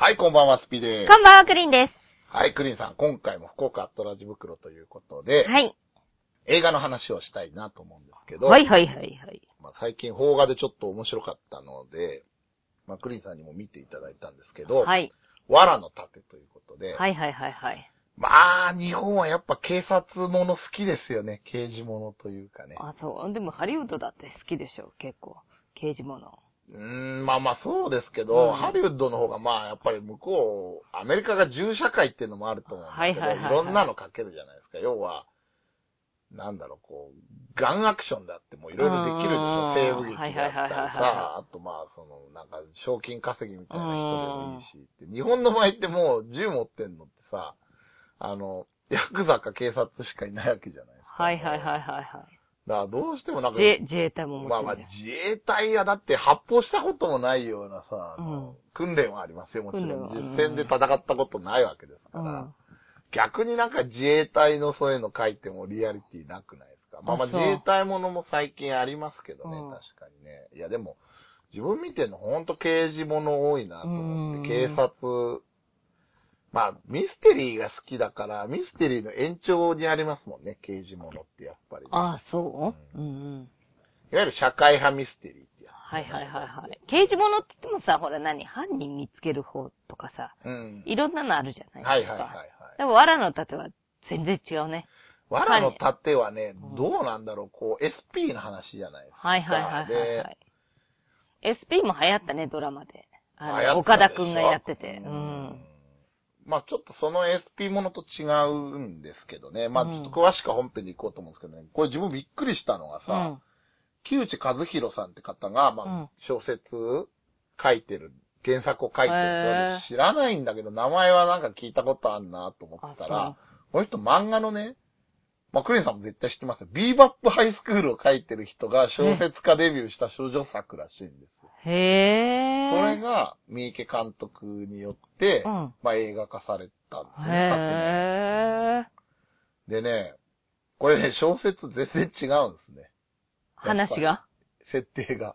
はい、こんばんは、スピでこんばんは、クリンです。はい、クリンさん、今回も福岡アットラジ袋ということで、はい。映画の話をしたいなと思うんですけど、はいはいはいはい。まあ、最近邦画でちょっと面白かったので、まあ、クリンさんにも見ていただいたんですけど、はい。藁の盾ということで、はいはいはいはい。まあ、日本はやっぱ警察もの好きですよね。刑事ものというかね。あ、そう。でもハリウッドだって好きでしょ、結構。刑事物。うーん、まあまあそうですけど、うんハリウッドの方がまあやっぱり向こう、アメリカが銃社会っていうのもあると思うんですけど、はいはいはいはいろんなのかけるじゃないですか。要は、なんだろう、こう、ガンアクションだってもいろいろできるでしょ。うん西部劇だったりはいはいはいはいはいさ、あとまあその、なんか賞金稼ぎみたいな人でもいいしって、日本の場合ってもう銃持ってんのってさ、あの、ヤクザか警察しかいないわけじゃないですか。はいはいはいはいはい。だからどうしてもなんか、自衛、隊も持ってる、まあまあ、自衛隊はだって発砲したこともないようなさ、うん訓練はありますよ、もちろん。実戦で戦ったことないわけですから、うん。逆になんか自衛隊のそういうの書いてもリアリティなくないですか？まあまあ自衛隊ものも最近ありますけどね、うん確かにね。いやでも、自分見てるのほんと刑事もの多いなと思って、うん警察、まあミステリーが好きだから、ミステリーの延長にありますもんね、刑事ものってやっぱり、あ、そう？うんうん。いわゆる社会派ミステリーってやつ。はいはいはいはい。刑事物って言ってもさ、ほら何？犯人見つける方とかさ、うん。いろんなのあるじゃないですか。はいはいはいはい。でも、藁の盾は全然違うね。藁の盾はねうん、どうなんだろう、こう、SP の話じゃないですか。はいはいはいはい、はでい。SP も流行ったね、ドラマで。あの、岡田くんがやってて。ううんん。まあちょっとその SP ものと違うんですけどね。まあうんちょっと詳しくは本編で行こうと思うんですけどね。これ自分びっくりしたのがさ、うん。木内和弘さんって方が、まうんあ小説書いてる、原作を書いてるそれ知らないんだけど、名前はなんか聞いたことあんなと思ってたあら、この人漫画のね、まあ、クリンさんも絶対知ってますよ。ビーバップハイスクールを書いてる人が小説家デビューした少女作らしいんです。へー。それが、三池監督によって、うんまあ、映画化されたんですね、へー。作品でね、これね、小説全然違うんですね。話が？設定が。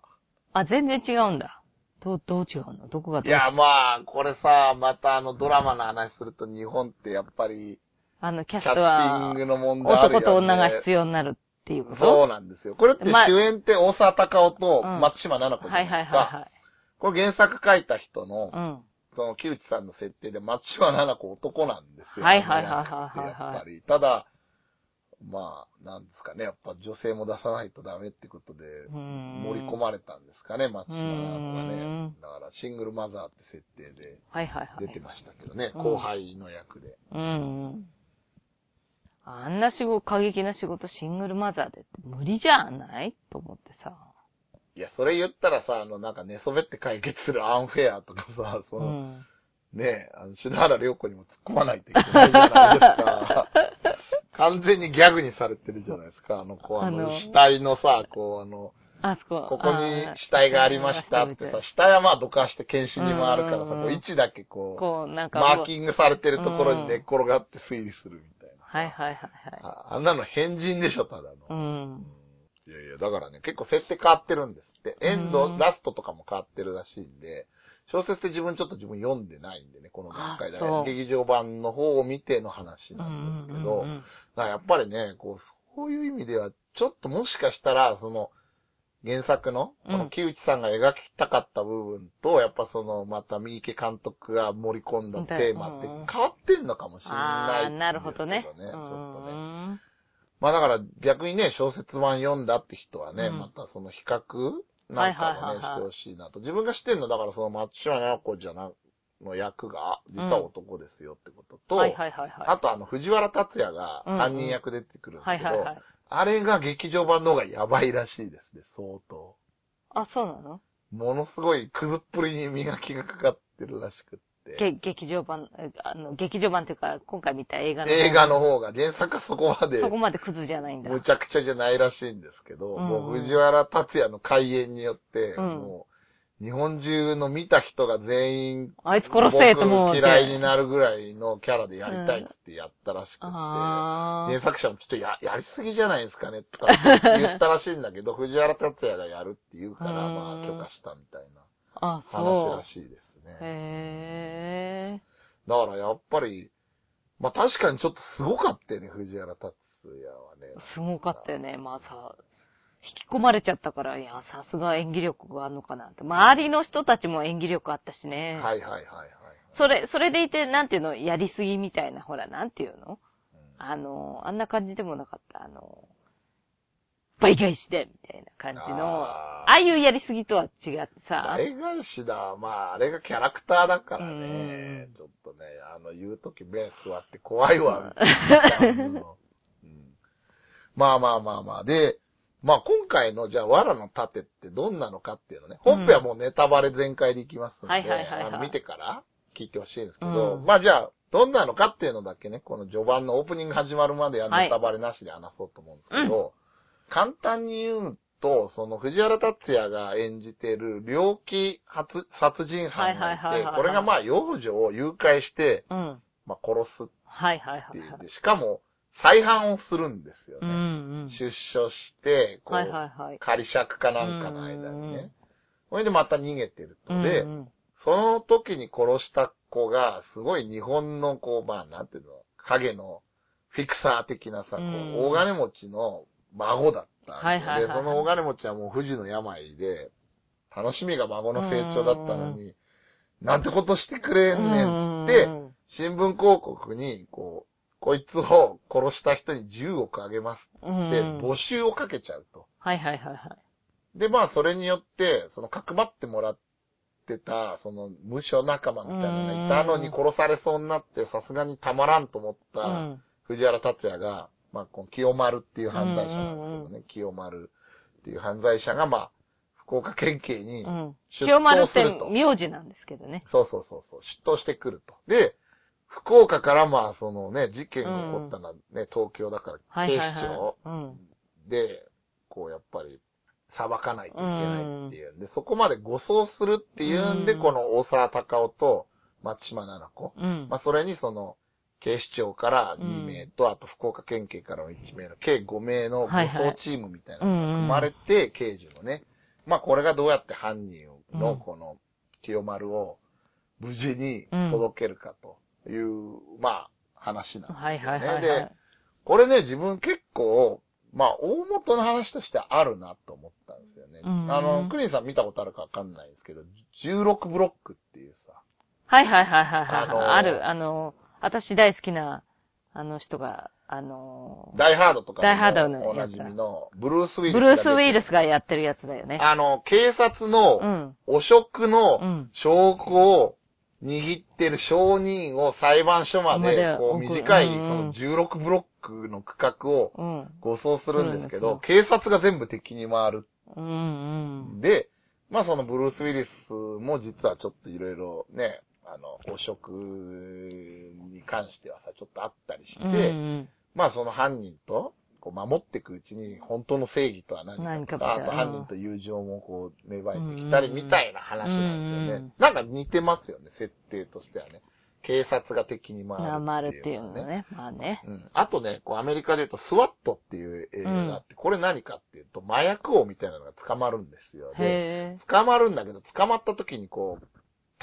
あ、全然違うんだ。どう、どう違うの？どこがどいうや、まあ、これさ、またあの、ドラマの話すると日本ってやっぱり、あの、キャキャストはィン、グの問題あるよ、ね。男と女が必要になるっていうこと？そうなんですよ。これってまあ主演って大沢たかおとうん松島菜々子じゃはないいですか。はいはいこれ原作書いた人の、はい。うん。その木内さんの設定で松島菜々子男なんですよ。はいはいはいはいはいあの役ってやっぱり。ただ、まあ、なんですかね。やっぱ女性も出さないとダメってことで、盛り込まれたんですかね、松島菜々子がねん。だからシングルマザーって設定ではいはいはい。出てましたけどね。うん後輩の役で。うんうん。あんな仕事、過激な仕事シングルマザーで無理じゃない？と思ってさ。いや、それ言ったらさ、あの、なんか寝そべって解決するアンフェアとかさ、そうの、ん。ねえ、あの、篠原涼子にも突っ込まないといけないじゃないですか。完全にギャグにされてるじゃないですか。あの、こう、あの、死体のさ、こう、あの、あそこ。ここに死体がありましたってさ、死体はまあどかして検視に回るからさ、こう位置だけこう、こう、なんか。マーキングされてるところに寝っ転がって推理するみたいな。はいはいはいはい。ああんなの変人でしょ、ただの。うん。いやいや、だからね、結構設定変わってるんですって。エンド、うんラストとかも変わってるらしいんで、小説って自分ちょっと自分読んでないんでね、この段階であそう。劇場版の方を見ての話なんですけど、うんうんうんだからやっぱりね、こう、そういう意味では、ちょっともしかしたら、その、原作の、この木内さんが描きたかった部分と、やっぱその、また三池監督が盛り込んだテーマって変わってんのかもしれないああ、なるほどね。ちょっとね。うんまあだから逆にね、小説版読んだって人はね、うんまたその比較なんかもね、してほしいなと。自分が知ってんの、だからその松島奈々子じゃな、の役が、実は男ですよってことと、はいはいはいはい。あとあの、藤原達也が犯人役で出てくるんですけど。あれが劇場版の方がやばいらしいですね、相当。あ、そうなの？ものすごいくずっぷりに磨きがかかってるらしくって。げ劇場版、えあの、劇場版っていうか、今回見た映画の。映画の方が原作はそこまでそこまでクズじゃないんだ。むちゃくちゃじゃないらしいんですけど、うんもう藤原達也の開演によって、うんもう日本中の見た人が全員、あいつ殺せと思う僕嫌いになるぐらいのキャラでやりたいってやったらしくて、あ原作者もちょっとや、やりすぎじゃないですかね、とか言ったらしいんだけど、藤原達也がやるって言うから、うんまあ許可したみたいな話ら。しいですね。へだからやっぱり、まあ確かにちょっとすごかったよね、藤原達也はね。すごかったよね。まあさ、引き込まれちゃったから、いや、さすが演技力があるのかなって。周りの人たちも演技力あったしね。はいはいはいはい。それ、それでいて、なんていうの、やりすぎみたいな、ほら、なんていうの？うんあの、あんな感じでもなかった。あの、倍返しで、みたいな感じの、あーああいうやりすぎとは違ってさ、倍返しだ。まあ、あれがキャラクターだからうんね。ちょっとね、あの、言うとき目座って怖いわ、みたいなのうんまあまあまあまあ。で、まあ今回の、じゃあ、藁の盾ってどんなのかっていうのね。本編はもうネタバレ全開でいきますので、はいはいはいはい。あの見てから聞いてほしいんですけど、うん。まあじゃあ、どんなのかっていうのだけね、この序盤のオープニング始まるまでははいネタバレなしで話そうと思うんですけど、簡単に言うと、その藤原達也が演じてる猟奇発殺人犯がいてはいはいはいはいは、いこれがまあ幼女を誘拐して、うん。まあ殺すっはいはいはいはい。てい。うんで、しかも再犯をするんですようんね。うん。出所して、こう、はいはいはい。仮釈かなんかの間にうんね。それでまた逃げてると。うんで、うんその時に殺した子が、すごい日本のこう、まあなんていうの、影のフィクサー的なさ、こううん大金持ちの孫だったんですよ。はいはいその大金持ちはもう不治の病で、楽しみが孫の成長だったのに、なんてことしてくれんねんっつって、うん新聞広告に、こう、こいつを殺した人に10億あげますうんって、募集をかけちゃうと。はいはいはいはい。で、まあ、それによって、その、かくまってもらってた、その、無所仲間みたいなのがいたのに殺されそうになって、さすがにたまらんと思っうた、ん。藤原達也が、まあ、この清丸っていう犯罪者なんですけどね、清丸っていう犯罪者が、まあ、福岡県警にうん。出清丸って頭すると。名字なんですけどね。そうそうそうそう、出頭してくると。で、福岡からまあ、そのね、事件が起こったのはね、東京だから、警視庁。うん。で、こうやっぱり、裁かないといけないっていうんで、そこまで護送するっていうんで、うんこの大沢隆夫と松島奈々子。うん。まあ、それにその、警視庁から2名と、あと福岡県警からの1名の、計5名の護送チームみたいなのが組まれて、刑事のね。まあ、これがどうやって犯人うんのこの、清丸を無事に届けるかという、まあ、話なんですよね。はいはいはいはでい。これね、自分結構、まあ、大元の話としてあるなと思ったんですよね。うんあの、クリンさん見たことあるかわかんないんですけど、16ブロックっていうさ、はいはいはいはいはい。あのーある、あの、私大好きな、あの人が、あの、ダイハードとかダイハードでもおなじみの、ブルース・ウィルスブルース・ウィルススがやってるやつだよね。あの、警察うのん。汚職うのん。証拠を握ってる証人を裁判所ままでで、こう短い、その16ブロックの区画をうん。護送するんですけど、う警察が全部敵に回る。で、まあそのブルース・ウィリスも実はちょっといろいろね、あの、汚職に関してはさ、ちょっとあったりして、うん。まあその犯人と、こう守っていくうちに本当の正義とは何かとか、あと犯人と友情もこう芽生えてきたりみたいな話なんですよね。うんなんか似てますよね、設定としてはね。警察が敵に回るなまるっていうのね。まあね。うん。あとね、こうアメリカで言うと、スワットっていう映画があって、これ何かっていうと、麻薬王みたいなのが捕まるんですよ。で。捕まるんだけど、捕まった時にこう、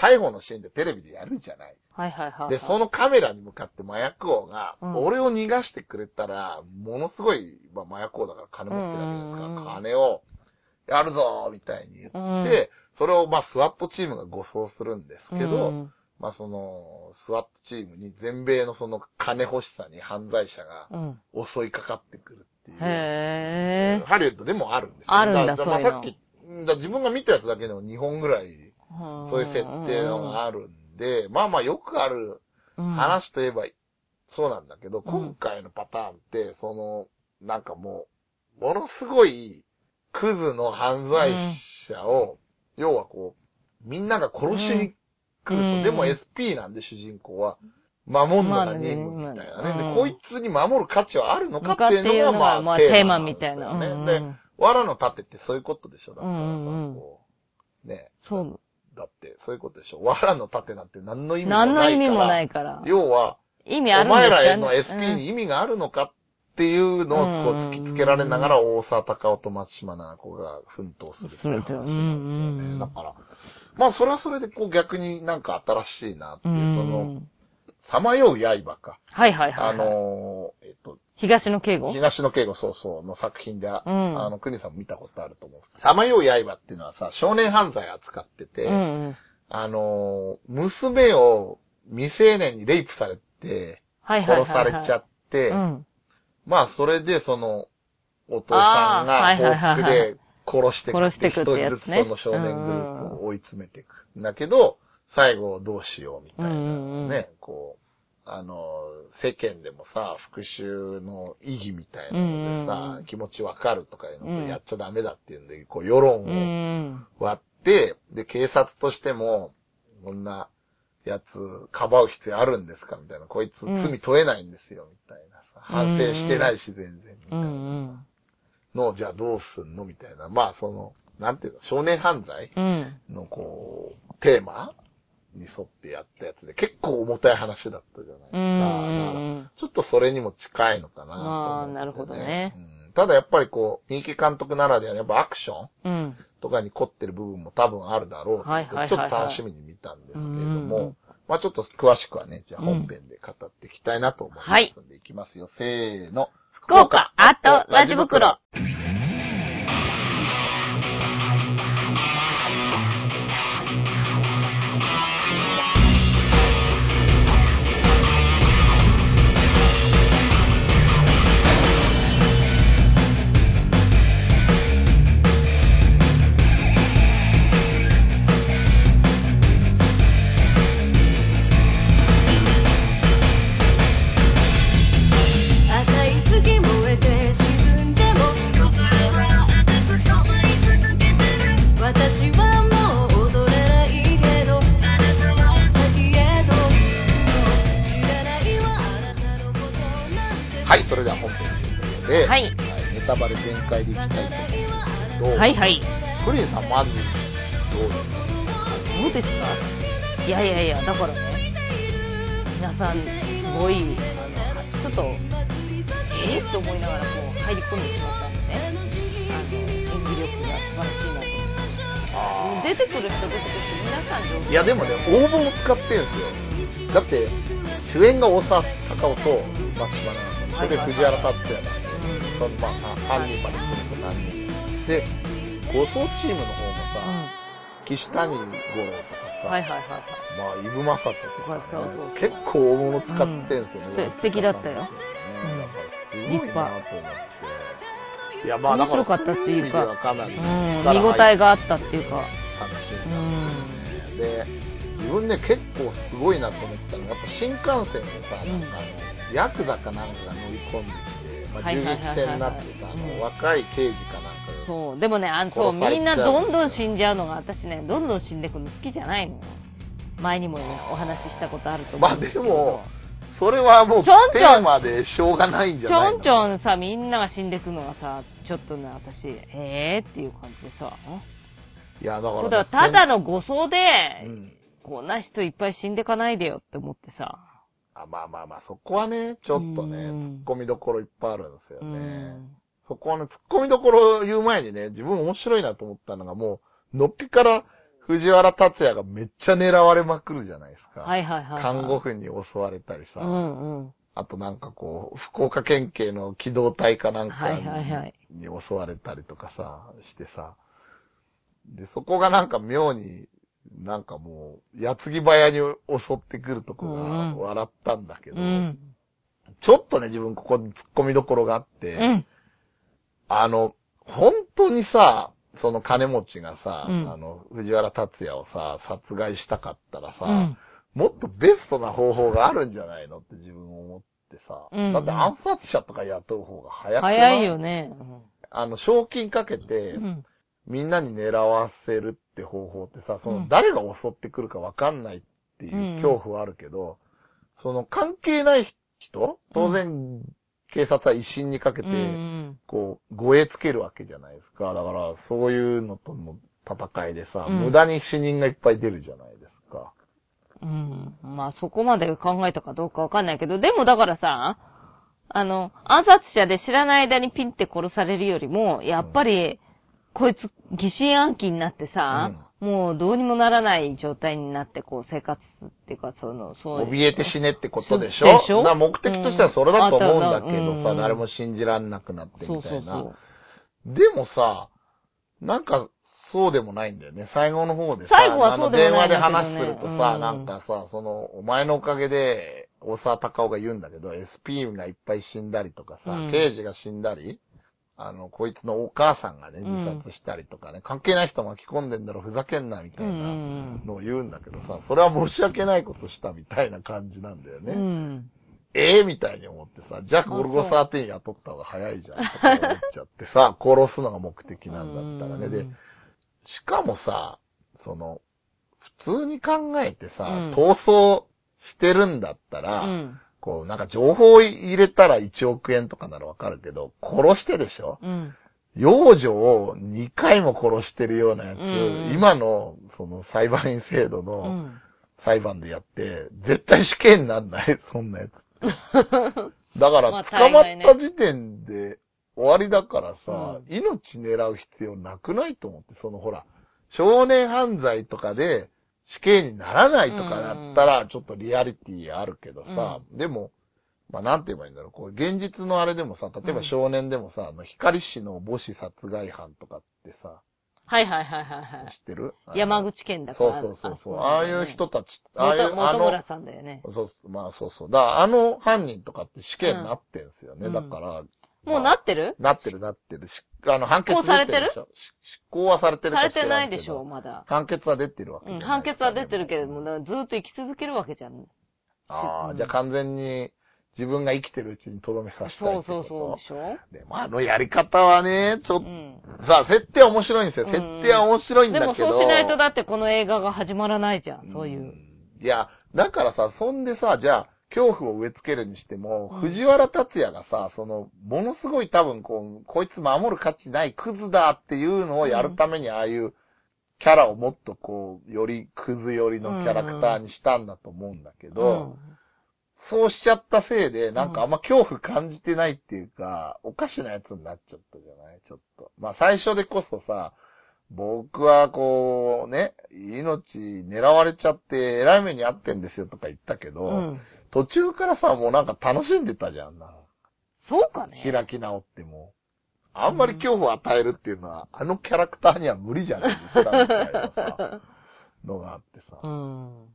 逮捕のシーンでテレビでやるじゃない。はいはいはい。で、そのカメラに向かって麻薬王が、うん俺を逃がしてくれたら、ものすごい、まあ、麻薬王だから金持ってるわけですから、金を、やるぞーみたいに言って、うんそれをまあ、スワットチームが護送するんですけど、うんまあその、スワットチームに全米のその金欲しさに犯罪者がうん。襲いかかってくるっていう。へえ。ハリウッドでもあるんですよ。あるんだからまあさっき、自分が見たやつだけでも2本ぐらい、そういう設定のがあるんで、まあまあよくあるうん。話といえばそうなんだけど、うん。今回のパターンって、その、なんかもう、ものすごいクズの犯罪者を、要はこう、みんなが殺しに来ると、うん。でも SP なんで主人公は、守るのが任務みたいなね。で、こいつに守る価値はあるのかっていうのが、ままあ、あ、テーマみたいな。うんうんで、藁の盾ってそういうことでしょ。だからさ、こう、ね。そう。だって、そういうことでしょ藁の盾なんて何の意味もないから。何の意味もないから。要は、意味あおるんですか前らへの SP に意味があるのかっていうのをこう突きつけられながら、大沢たかおと松島奈々子が奮闘するっていう話なんですよね。んだから、まあそれはそれでこう逆になんか新しいなっていう、その、さまよう刃か。はいはいはい、はい。あ、のーえっと、東野敬吾？東野敬吾そうそうの作品で、んあの、国さんも見たことあると思うんですけど、さまよう刃っていうのはさ、少年犯罪扱ってて、うんうん。あのー娘を未成年にレイプされて、殺はい。されちゃって、うん。まあ、それで、その、お父さんが報復で殺していく殺していくって一人ずつその少年グループを追い詰めていく。んだけど、最後どうしようみたいなね、こう、あの、世間でもさ、復讐の意義みたいなのでうんうんうさん、気持ちわかるとかいうのうんとやっちゃダメだっていうんで、こう、世論うをん。割って、で、警察としても、こんなやつ、かばう必要あるんですかみたいな。こいつうん罪問えないんですよ、みたいなさ。反省してないし、全然。みたういなんうん。の、じゃあどうすんのみたいな。まあ、その、なんていうの、少年犯罪うん。のこう、テーマに沿ってやったやつで、結構重たい話だったじゃないですか。うんだからちょっとそれにも近いのかなと思って、あーなるほどねうんただやっぱりこう、三池監督ならではのやっぱアクションうん。とかに凝ってる部分も多分あるだろうちょっと楽しみに見たんですけれどもん、まあちょっと詳しくはね、じゃあ本編で語っていきたいなと思いますんで、いきますよ。せーの。福岡、あと、ラジ袋。いや、でもね、応募を使ってるんですよ。だって、主演が大沢たかおと松島奈々さん、それで藤原竜也なんで、うんそのまあ、3人まで来ると何人で、護送チームの方もさ、うん。岸谷五郎とかさ、はいはいはいはい。まあ、イブマサトとか、ねそうそうそう結構大物使ってんすよね。うん素敵だったよだからすごいなと思って。いや、面白かったっていうかかなりうん、力見応えがあったっていうか。楽しうみだったん。で、自分ね、結構すごいなと思ったのが、やっぱ新幹線でさ、うんなんかあの、ヤクザかなんかが乗り込んできて、まあ、銃撃戦になってさ、あのうん若い刑事かなんかが、そう。でもね、あの、そう、みんなどんどん死んじゃうのが、私ね、どんどん死んでくの好きじゃないのよ。前にもね、お話ししたことあると思まあうんですけど。でも、それはもうテーマでしょうがないんじゃちょないの？んちょんさ、みんなが死んでくのがさ、ちょっとね、私、えーっていう感じでさ。いや、だから、そうだただの誤送で、うん。こんな人いっぱい死んでかないでよって思ってさ。あまあまあまあ、そこはね、ちょっとね、うん突っ込みどころいっぱいあるんですようね。ん。そこはね、突っ込みどころを言う前にね、自分面白いなと思ったのがもう、のっぴから藤原達也がめっちゃ狙われまくるじゃないですか。はいはいはいはい。看護婦に襲われたりさ、うんうん。あとなんかこう、福岡県警の機動隊かなんかに襲われたりとかさ、してさ、で、そこがなんか妙に、なんかもう、矢継ぎ早に襲ってくるとこがうん笑ったんだけど、うん。ちょっとね、自分ここで突っ込みどころがあって、うん。あの、本当にさ、その金持ちがさ、うんあの、藤原達也をさ、殺害したかったらさ、うん。もっとベストな方法があるんじゃないのって自分思ってさ、うんだって暗殺者とか雇う方が早くない？早いよね。あの、賞金かけて、うん。みんなに狙わせるって方法ってさ、そうんの誰が襲ってくるかわかんないっていう恐怖はあるけど、その関係ない人当然、警察は威信にかけて。こう、護衛つけるわけじゃないですか。だから、そういうのとの戦いでさ、うん無駄に死人がいっぱい出るじゃないですか。うん。まあ、そこまで考えたかどうかわかんないけど、でもだからさ、あの、暗殺者で知らない間にピンって殺されるよりも、やっぱり、こいつ疑心暗鬼になってさ、もうどうにもならない状態になって、こう、生活っていうか、その、そう。怯えて死ねってことでしょ？でしょ？目的としてはそれだと思うんだけどさ、うん誰も信じらんなくなってみたいな。そう。でもさ、なんか、そうでもないんだよね。最後の方でさ、最後はそうでもないねあの電話で話するとさ、うんなんかさ、その、お前のおかげで、大沢たかおが言うんだけど、SP がいっぱい死んだりとかさ、うん刑事が死んだり、あの、こいつのお母さんがね、うん自殺したりとかね、関係ない人巻き込んでんだろ、ふざけんな、みたいうんうなんのを言うんだけどさ、それは申し訳ないことしたみたいな感じなんだよね。うん。ええみたいに思ってさ、じゃあゴルゴ13雇った方が早いじゃんとか思っちゃってさ、殺すのが目的なんだったらね。で、しかもさ、その、普通に考えてさ、うん逃走してるんだったら、うん。こう、なんか情報入れたら1億円とかならわかるけど、殺してでしょ？うん。幼女を2回も殺してるようなやつ、うん今の、その裁判員制度うのん。裁判でやって、絶対死刑になんない？そんなやつ。だから、まあ捕まった時点で終わりだからさ、う命狙う必要なくないと思って、そのほら、少年犯罪とかで死刑にならないとかだったら、ちょっとリアリティあるけどさ、でも、まあなんて言えばいいんだろう、こう、現実のあれでもさ、例えば少年でもさ、あの、光市の母子殺害犯とかってさ、はいはいはいはいはい知。ってる？山口県だかそうら。そうそうそう。あああいう人たち、ああいう、元あの元村、さんだよね。そうそう、まあそうそう。だあの犯人とかって死刑になってんすよね。うんだから。もうなってる？なってるなってる。しあの、判決執行されてる？執行はされてるかされてないでしょ、まだ。判決は出てるわけじうん、判決は出てるけれども、ずっと生き続けるわけじゃん。ああ、うんじゃあ完全に自分が生きてるうちにとどめさせたいそうそうそうでしょ？でもあのやり方はね、ちょっと、うん。さあ、設定は面白いんですよ。うん設定は面白いんでだけど。もそうしないとだってこの映画が始まらないじゃん、そういう。んいや、だからさ、そんでさ、じゃあ、恐怖を植え付けるにしても、うん藤原達也がさ、その、ものすごい多分こう、こいつ守る価値ないクズだっていうのをやるために、ああいうキャラをもっとこう、よりクズ寄りのキャラクターにしたんだと思うんだけど、そうしちゃったせいで、なんかあんま恐怖感じてないっていうか、おかしなやつになっちゃったじゃない？ちょっと。まあ最初でこそさ、僕はこうね、命狙われちゃって偉い目に遭ってんですよとか言ったけど、うん。うん。途中からさ、もうなんか楽しんでたじゃんな。そうかね。開き直っても。あんまり恐怖を与えるっていうのは、あのキャラクターには無理じゃないですか、みたいなさ、のがあってさ。うん。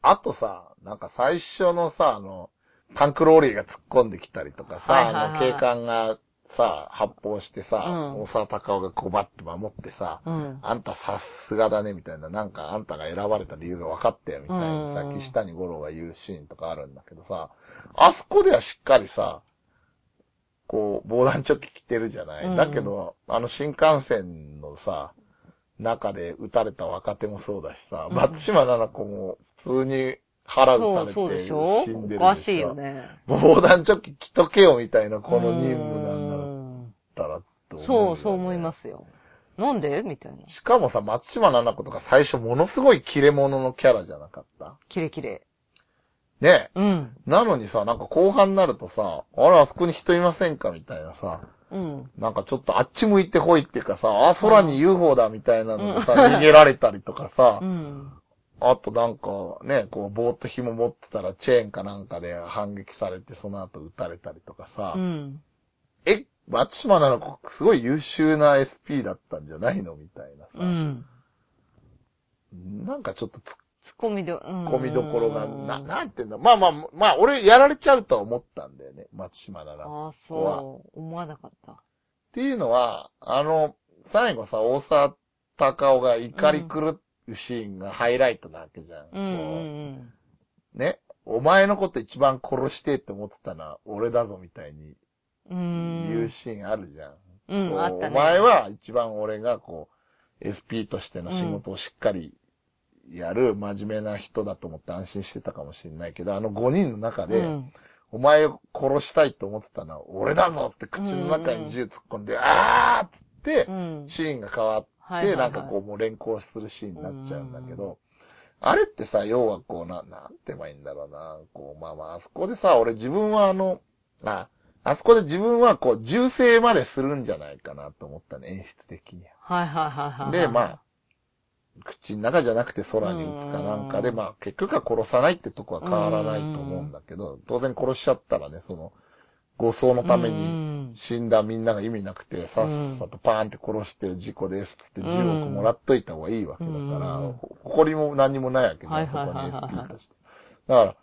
あとさ、なんか最初のさ、あの、タンクローリーが突っ込んできたりとかさ、はいはいはいあの警官がさ、発砲してさ、うん大沢たかおがこうバッて守ってさ、うん。あんたさすがだね、みたいな、なんかあんたが選ばれた理由が分かったよ、みたいな、うんさっき下に五郎が言うシーンとかあるんだけどさ、あそこではしっかりさ、こう、防弾チョッキ着てるじゃない、うんだけど、あの新幹線のさ、中で撃たれた若手もそうだしさ、うん松島奈々子も普通に腹撃たれそう、そうでてしょ？死んでしょ。おかしいよね。防弾チョッキ着とけよみたいなこの任務ったらって思そう、そう思いますよ。なんで？みたいな。しかもさ、松島奈々子とか最初ものすごい切れ者のキャラじゃなかった？キレキレ。ねうん。なのにさ、なんか後半になるとさ、あれあそこに人いませんか？みたいなさ、うん。なんかちょっとあっち向いてほいっていうかさ、あ、空に UFO だみたいなのでさ、うん逃げられたりとかさ う、ん。あとなんかね、こう、ぼーっと紐持ってたらチェーンかなんかで反撃されてその後撃たれたりとかさ、うん。え、松島奈々子すごい優秀な SP だったんじゃないのみたいなさ、うん。なんかちょっと突っツッコミど、うん。込みどころが、な、なんていうんだ。まあまあ、まあ、俺やられちゃうとは思ったんだよね、松島奈々子。ああ、そう。思わなかった。っていうのは、あの、最後さ、大沢たかおが怒り狂うシーンがハイライトなわけじゃん。うんね。お前のこと一番殺してって思ってたのは俺だぞみたいにうん。うシーンあるじゃん。うん、あったね。お前、は一番俺がこう、SP としての仕事をしっかりやる真面目な人だと思って安心してたかもしれないけど、あの5人の中で、うん。お前を殺したいと思ってたのは俺だぞって口の中に銃突っ込んで、あーっつってう、ん。シーンが変わって、ないんかこうもう連行するシーンになっちゃうんだけど、あれってさ、要はこうな、なんて言えばいいんだろうな、こう、まあまあ、あそこでさ、俺自分はあの、あ、あそこで自分はこう、銃声までするんじゃないかなと思ったね、演出的には。はいはいはいはい。で、まあ、口の中じゃなくて空に撃つかなんかで、うん。まあ結局は殺さないってとこは変わらないと思うんだけど、当然殺しちゃったらね、その、護送のためうにん。死んだみんなが意味なくて、さっさとパーンって殺して事故ですってうん。10億もらっといた方がいいわけだから、誇りも何にもないわけじゃん、はいそこにはいはい。はい SP として。だから、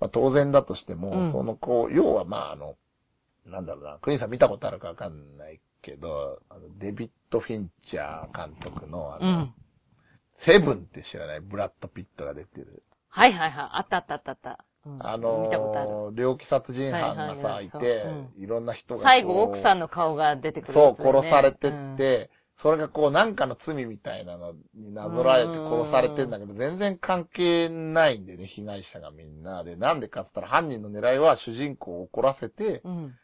まあ、当然だとしても、うん。そのこう、要はまああの、なんだろうな、クリーンさん見たことあるかわかんないけど、あのデビッド・フィンチャー監督の、あの、うん。セブンって知らないブラッド・ピットが出てる。はいはいはい。あったあったあったあった。うんあ。のー、猟奇殺人犯がさ、はいいていろんな人が。最後、奥さんの顔が出てくるそう、殺されてうんって、それがこう、なんかの罪みたいなのになぞらえて殺されてんだけど、全然関係ないんでね、被害者がみんな。で、なんでかって言ったら、犯人の狙いは主人公を怒らせて、うん。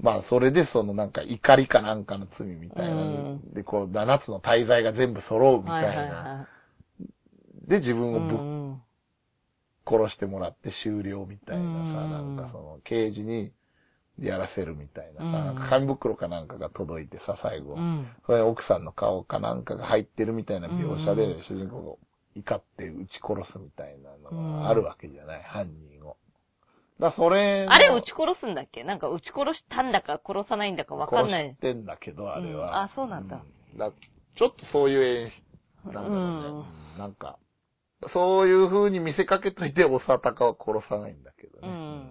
まあ、それでそのなんか怒りかなんかの罪みたいなうんので、こう、7つの大罪が全部揃うみたはいいな。はいはで、自い。分をぶっうん殺してもらって終了みたいなさ、うんなんかその、刑事にやらせるみたいなさ、うんなんか紙袋かなんかが届いてさ、最後。うん。それに奥さんの顔かなんかが入ってるみたいな描写でうん、主人公が怒って撃ち殺すみたいなのがあるわけじゃない、犯人を。だそれのあれ、撃ち殺すんだっけ？なんか撃ち殺したんだか殺さないんだかわかんない殺し。てんだけど、あれは。うんあそうなんだうだちょっとそういう演出なんだろうね。うんなんか、そういう風に見せかけといて、大沢たかは殺さないんだけどね。うん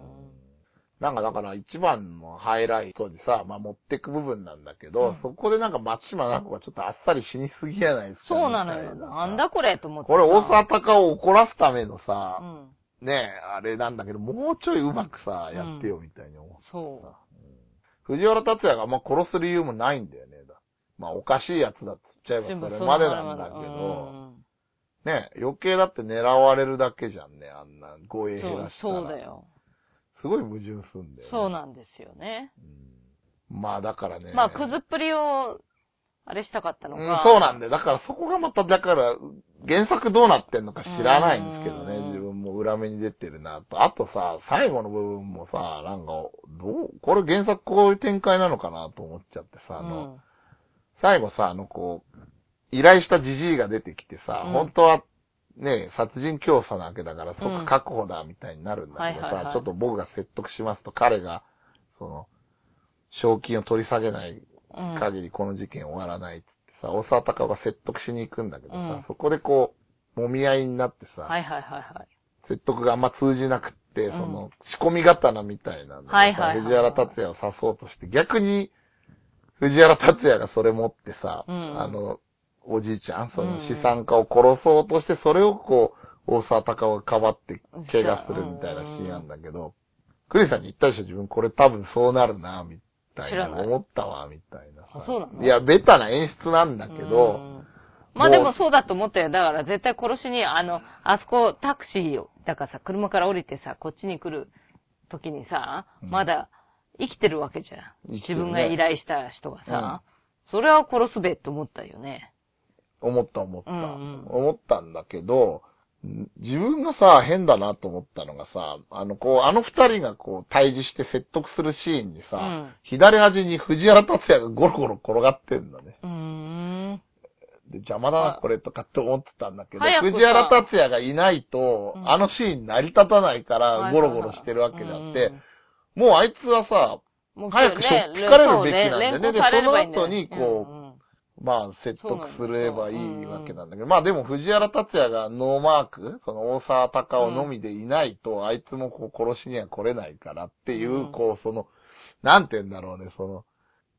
なんかだから一番のハイライトにさ、まあ持ってく部分なんだけど、うんそこでなんか松島奈子がちょっとあっさり死にすぎやないですか。そうなのよ。なんだこれと思ってさ。これ大沢たかを怒らすためのうさ、ん。ねえ、あれなんだけど、もうちょいうまくさ、やってよみたいに思ってさ。そ藤原達也があんま殺す理由もないんだよね。だまあおかしいやつだっつっちゃえばそれまでなんだけど、ねえ、余計だって狙われるだけじゃんね、あんな護衛そう減らしたら。そうだ。よ。すごい矛盾すんだよね。そうなんですよね。うんまあだからね。まあ、くずっぷりを、あれしたかったのうんか。そうなんだよ。だからそこがまた、だから、原作どうなってんのか知らないんですけどね。裏目に出てるなと。あとさ、最後の部分もさ、なんか、どう、これ原作こういう展開なのかなと思っちゃってさ、あの、うん最後さ、あの、こう、依頼したじじいが出てきてさ、うん本当は、ね、殺人教唆なわけだから、うん即確保だ、みたいになるんだけどさ、ちょっと僕が説得しますと、彼が、その、賞金を取り下げないうん。限りこの事件終わらないっつってさ、大沢たかおが説得しに行くんだけどさ、うんそこでこう、揉み合いになってさ、はいはいはいはい。説得があんま通じなくって、うん。その、仕込み刀みたいなのはいはいはい藤原達也を刺そうとして、逆に、藤原達也がそれ持ってさ、うん。あの、おじいちゃん、そのうん資産家を殺そうとして、それをこう、大沢たかおがかばって怪我するみたいなシーンなんだけど、クリスさんに言ったでしょ、自分これ多分そうなるな、みたいな思ったわ、みたいなさ。あそうなの？いや、ベタな演出なんだけど、うんまあでもそうだと思ったよ。だから絶対殺しに、あの、あそこタクシーを、だからさ、車から降りてさ、こっちに来る時にさ、うんまだ生きてるわけじゃん。ね自分が依頼した人がさ、それは殺すべって思ったよね。思った思った、うんうん思ったんだけど、ん自分がさ、変だなと思ったのがさ、あの、こう、あの二人がこう、対峙して説得するシーンにさ、うん左端に藤原達也がゴロゴロ転がってんだね。うーん。で、邪魔だな、あ。これとかって思ってたんだけど、藤原達也がいないと、うん。あのシーン成り立たないから、ゴロゴロしてるわけであって、もうあいつはさ、早くしょっぴかれるべきなんだよね。で、その後にこう、う、まあ、説得すればいいわけなんだけど、まあでも藤原達也がノーマーク、その大沢たかおのみでいないと、あいつもこう殺しには来れないからっていう、うん。こう、その、なんて言うんだろうね、その、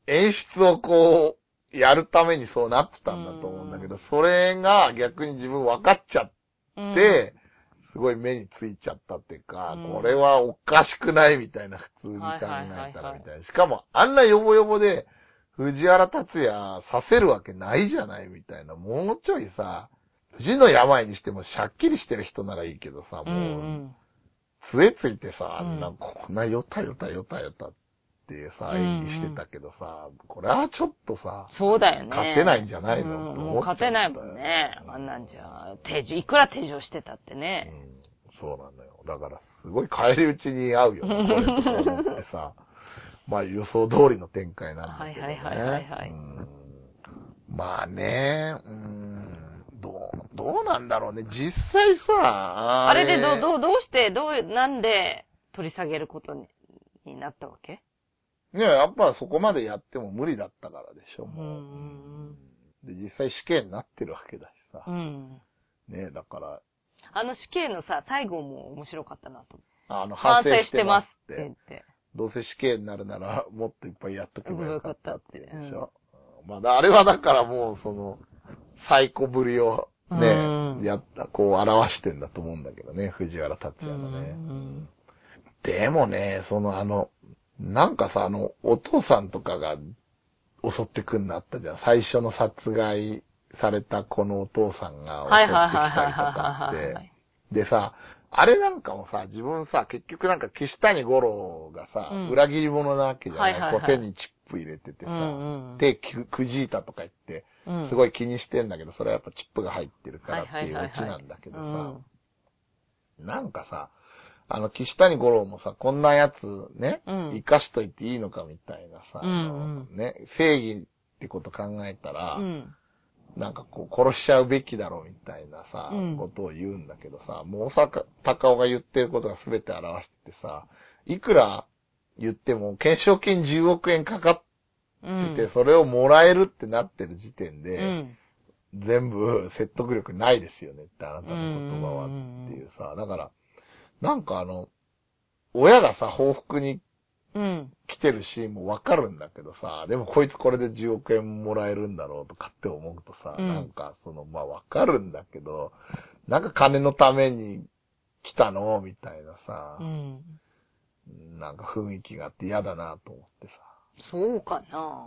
演出をこう、やるためにそうなってたんだと思うんだけど、それが逆に自分分かっちゃっうんて、すごい目についちゃったっていうか、うんこれはおかしくないみたいな、普通に考えたらみたいな。しかも、あんなヨボヨボで、藤原達也させるわけないじゃないみたいな。もうちょいさ、藤の病にしてもしゃっきりしてる人ならいいけどさ、もう、ん。杖ついてさ、あんな、うんこんなよたよたよたよたっていうさ、うん演技してたけどさ、これはちょっとさ、そうだよね。勝てないんじゃないの？うんもう勝てないもんね。あんなんじゃ。手錠、いくら手錠してたってうね。ん、そうなのよ。だから、すごい返り討ちに合うよね、これとか思ってさ。まあ予想通りの展開なんだけどね。はいはいはいはいはいうんまあね、うん、どうどうなんだろうね。実際さ、あれでど、どう、どうして、どう、なんで取り下げることにになったわけ？ねやっぱそこまでやっても無理だったからでしょ、うもう。ん。で、実際死刑になってるわけだしさう。ん。ねだから、あの死刑のさ、最後も面白かったなと。あの、反省してますすって。って。どうせ死刑になるなら、もっといっぱいやっとけばよかったってでしょ。まあ、あれはだからもう、その、最高ぶりをねうん、やった、こう表してんだと思うんだけどね、藤原達也のね。うんでもね、そのあの、なんかさ、あの、お父さんとかが襲ってくんなったじゃん。最初の殺害されたこのお父さんが襲はいってきたりとか。って。でさ、あれなんかもさ、自分さ、結局なんか岸谷五郎がさ、うん。裏切り者なわけじゃない,、はいはいはい。こう手にチップ入れててさ、うんうん手くくじいたとか言って、うん。すごい気にしてんだけど、それはやっぱチップが入ってるからってはいうオチなんだけどさ、うん。なんかさ、あの、岸谷五郎もさ、こんなやつね、うん生かしといていいのかみたいなさ、うんあのね、正義ってこと考えたら、うん。なんかこう、殺しちゃうべきだろうみたいなさ、うんことを言うんだけどさ、もう大阪、高尾が言ってることが全て表しててさ、いくら言っても、懸賞金10億円かかっうん。てて、それをもらえるってなってる時点で、うん。全部説得力ないですよねって、あなたの言葉はっていうさ、だから、なんかあの、親がさ、報復にうん。来てるシーンもわかるんだけどさ、でもこいつこれで10億円もらえるんだろうとかって思うとさ、うんなんかその、まあわかるんだけど、なんか金のために来たのみたいなさう、ん。なんか雰囲気があって嫌だなと思ってさ。そうかな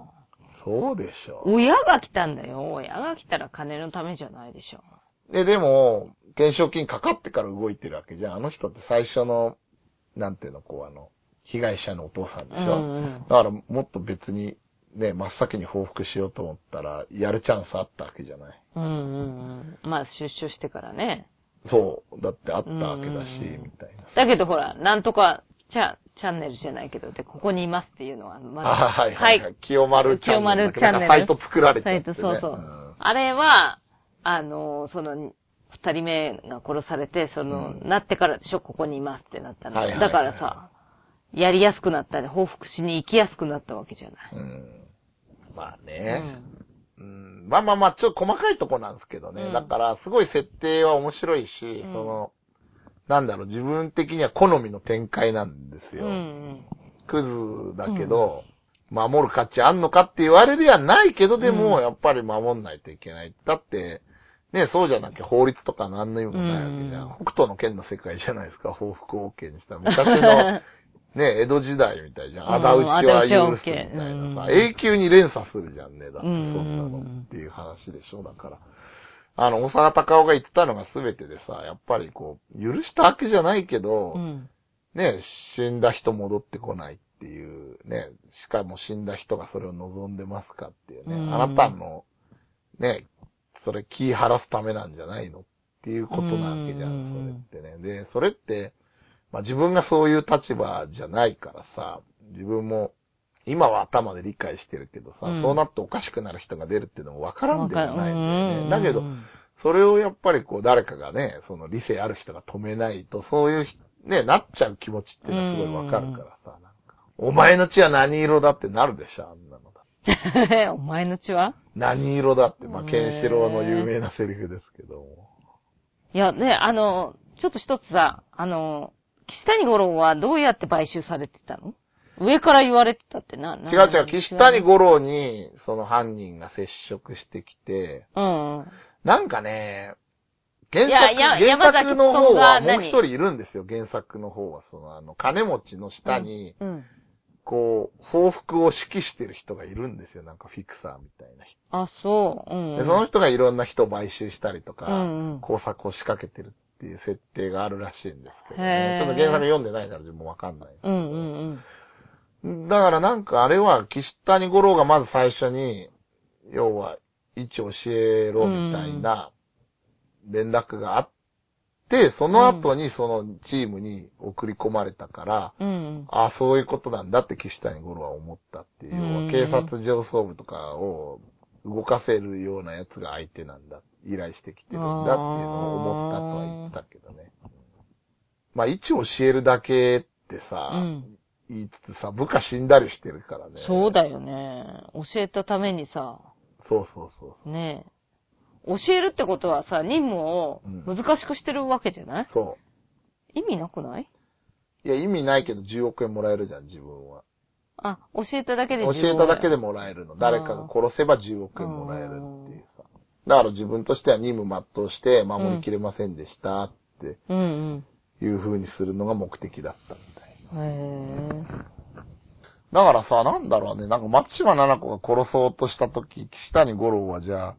そうでしょ。親が来たんだよ。親が来たら金のためじゃないでしょ。で、でも、懸賞金かかってから動いてるわけじゃん。あの人って最初の、なんていうの、こうあの、被害者のお父さんでしょ。うんうんだからもっと別に、ね、真っ先に報復しようと思ったら、やるチャンスあったわけじゃない。うんうんうん。まあ出所してからね。そう。だってあったわけだし、うんうんうんみたいな。だけどほら、なんとか、チャ、チャンネルじゃないけど、で、ここにいますっていうのは、まあはいはいはい。清丸チャンネル。清丸チャンネルサイト作られてサイト、そうそう。あれは、あの、その、二人目が殺されて、その、うんなってからでしょ、ここにいますってなったの。はいはいはいだからさ、やりやすくなったり、報復しに行きやすくなったわけじゃない。うん。まあうね。ん。うん。まあまあまあ、ちょっと細かいとこなんですけどね。うんだから、すごい設定は面白いし、うんその、なんだろう、自分的には好みの展開なんですうよ。ん。クズだけど、守る価値あんのかって言われりゃないけど、でも、うんやっぱり守んないといけない。だって、ね、そうじゃなきゃ法律とか何の意味もないわけじゃん。うん北斗の剣の世界じゃないですか、報復 OK にしたら。昔の、ね、江戸時代みたいじゃん。うん仇討ちは許すみたいなさ、うん永久に連鎖するじゃんね。だってそうんんなのっていう話でしょ、だから。あの、大阪隆夫が言ってたのが全てでさ、やっぱりこう、許したわけじゃないけど、うん。ね、死んだ人戻ってこないっていう、ね、しかも死んだ人がそれを望んでますかっていうね、うんあなたの、ね、それ気晴らすためなんじゃないのっていうことなわけじゃうんん、それってね。で、それって、まあ自分がそういう立場じゃないからさ、自分も、今は頭で理解してるけどさ、うんそうなっておかしくなる人が出るっていうのもわからんではないんだよね。うんだけど、それをやっぱりこう誰かがね、その理性ある人が止めないと、そういうひ、ね、なっちゃう気持ちっていうのはすごいわかるからさ、なんか、お前の血は何色だってなるでしょ、あんなのだ。お前の血は？何色だって、まあ、ケンシロウの有名なセリフですけども。いや、ね、あの、ちょっと一つさ、あの、岸谷五郎はどうやって買収されてたの？上から言われてたってな、な違う違う、岸谷五郎に、その犯人が接触してきて、うんうん。なんかね、原いや作、や原作の方はもう一人いるんですよ、原作の方は。その、あの、金持ちの下に、うん。こう、報復を指揮してる人がいるんですよ。なんかフィクサーみたいな人。あ、そう。うん。で、その人がいろんな人を買収したりとか、うんうん工作を仕掛けてるっていう設定があるらしいんですけど、へね。ーちょっと原作読んでないから自分もわかんない。うんうんうん。だからなんかあれは、岸谷五郎がまず最初に、要は、位置教えろみたいな連絡があって、その後にそのチームに送り込まれたから、うんうん。ああ、そういうことなんだって岸谷五郎は思ったっていう。うん警察上層部とかを動かせるようなやつが相手なんだ、依頼してきてるんだっていうのを思ったとは言ったけどね。まあ、位置教えるだけってさ、うん。言いつつさ、部下死んだりしてるからね。そうだよね。教えたためにさ、そうそうそうねえ。教えるってことはさ、任務をうん難しくしてるわけじゃない、そ意味なくない？ういや、意味ないけど10億円もらえるじゃん、自分は。あ、教えただけで教えただけでもらえるの。誰かが殺せば10億円もらえるっていうさ。だから自分としては任務全うして守りきれませんでしたってうんうん。いう風にするのが目的だったみたいな。へえ。だからさ、なんだろうね、なんか松島奈々子が殺そうとした時、岸谷五郎はじゃあ、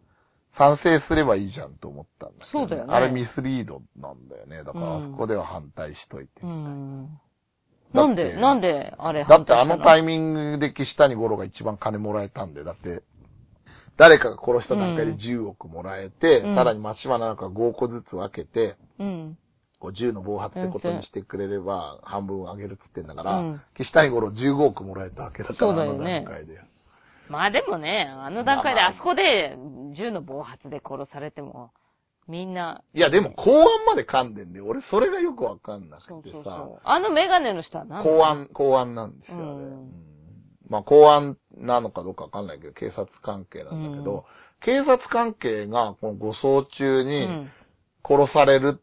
賛成すればいいじゃんと思ったんだけど、そうだよねあれミスリードなんだよね。だからうんあそこでは反対しといて。うん。なんで、なんで、あれだってあのタイイミングで岸谷五郎が一番金もらえたんで、だって、誰かが殺した段階で10億もらえて、うんさらに松島奈々子が5個ずつ分けて、うん。こう10の暴発ってことにしてくれれば半分あげるっつってんだから、うん岸谷五郎15億もらえたわけだから、そうだよねあの段階で。まあでもね、あの段階でまあまああそこで銃の暴発で殺されても、みんな、いや、でも公安まで噛んでんで、俺それがよくわかんなそうくてさ、そうそう。あのメガネの人は何公安、公安なんですよ、あれ。うんうんまあ公安なのかどうかわかんないけど、警察関係なんだけど、うん警察関係がこの護送中うにん。殺される、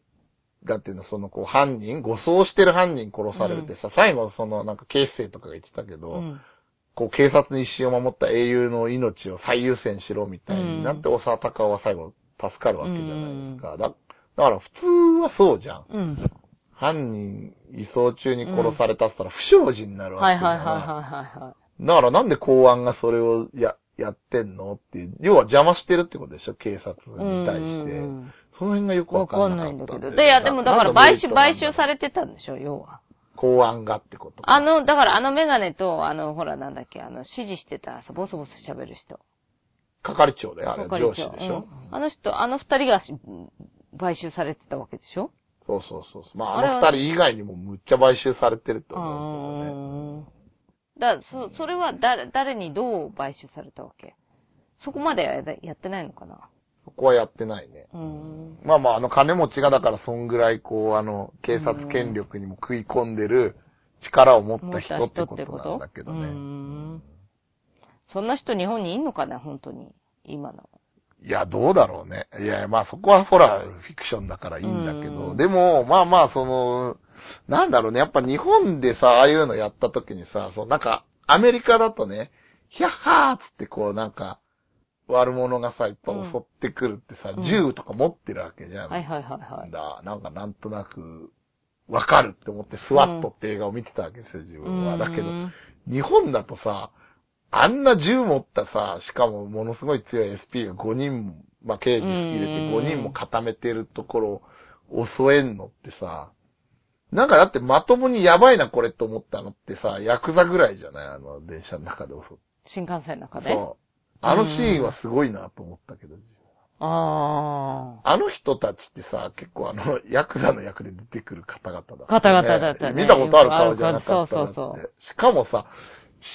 だっていうの、そのこう犯人、護送してる犯人殺されるってさ、最後そのなんか警視正とかが言ってたけど、うん。こう警察の一生を守った英雄の命を最優先しろみたいになって、大沢たかおは最後助かるわけじゃないですか。だだから普通はそうじゃん。うん。犯人移送中に殺されたって言ったら不祥事になるわはいけだから。はいはいはいはいはだからなんで公安がそれをや、やってんのっていう、要は邪魔してるってことでしょ警察い。に対して。その辺がよくわわかんなかないんだけど。いや、でもだから買収、買収されれてたんでしょ、要は。公安がってことかあの、だからあのメガネと、あの、ほら、なんだっけ、あの、指示してた、さボソボソ喋る人。係長で、あれ、上司でしょ、うんあの人、あの二人がし買収されてたわけでしょ？そうそうそうそう。まあ、あの二人以外にもむっちゃ買収されてると思うけどね。うん。だそ、それは誰、誰にどう買収されたわけ？そこまでややってないのかな？そこはやってないね。うん。まあまあ、あの金持ちがだからそんぐらいこう、あの、警察権力にも食い込んでる力を持った人ってことなんだけどうね。ん。そんな人日本にいんのかな本当に。今の。いや、どうだろうね。いや、まあそこはほら、フィクションだからいいんだけうど、んでも、まあまあ、その、なんだろうね。やっぱ日本でさ、ああいうのやった時にさ、そう、なんか、アメリカだとね、ヒャッハーっつってこう、なんか、悪者がさ、いっぱい襲ってくるってさ、うん銃とか持ってるわけじゃん。はいはいはいはい。だ、なんかなんとなく、わかるって思って、スワットって映画を見てたわけですよ、自分は。だけど、うん日本だとさ、あんな銃持ったさ、しかもものすごい強い SP が5人も、まあ、刑事入れて5人も固めてるところを襲えんのってさ、なんかだってまともにやばいなこれと思ったのってさ、ヤクザぐらいじゃない？あの電車の中で襲っ新幹線の中て。で？そう。あのシーンはすごいなと思ったけど、ああの人たちってさ、結構あの、ヤクザの役で出てくる方々だ、ね。方々だったね見たことある顔じゃなかったなって。そうそうしかもさ、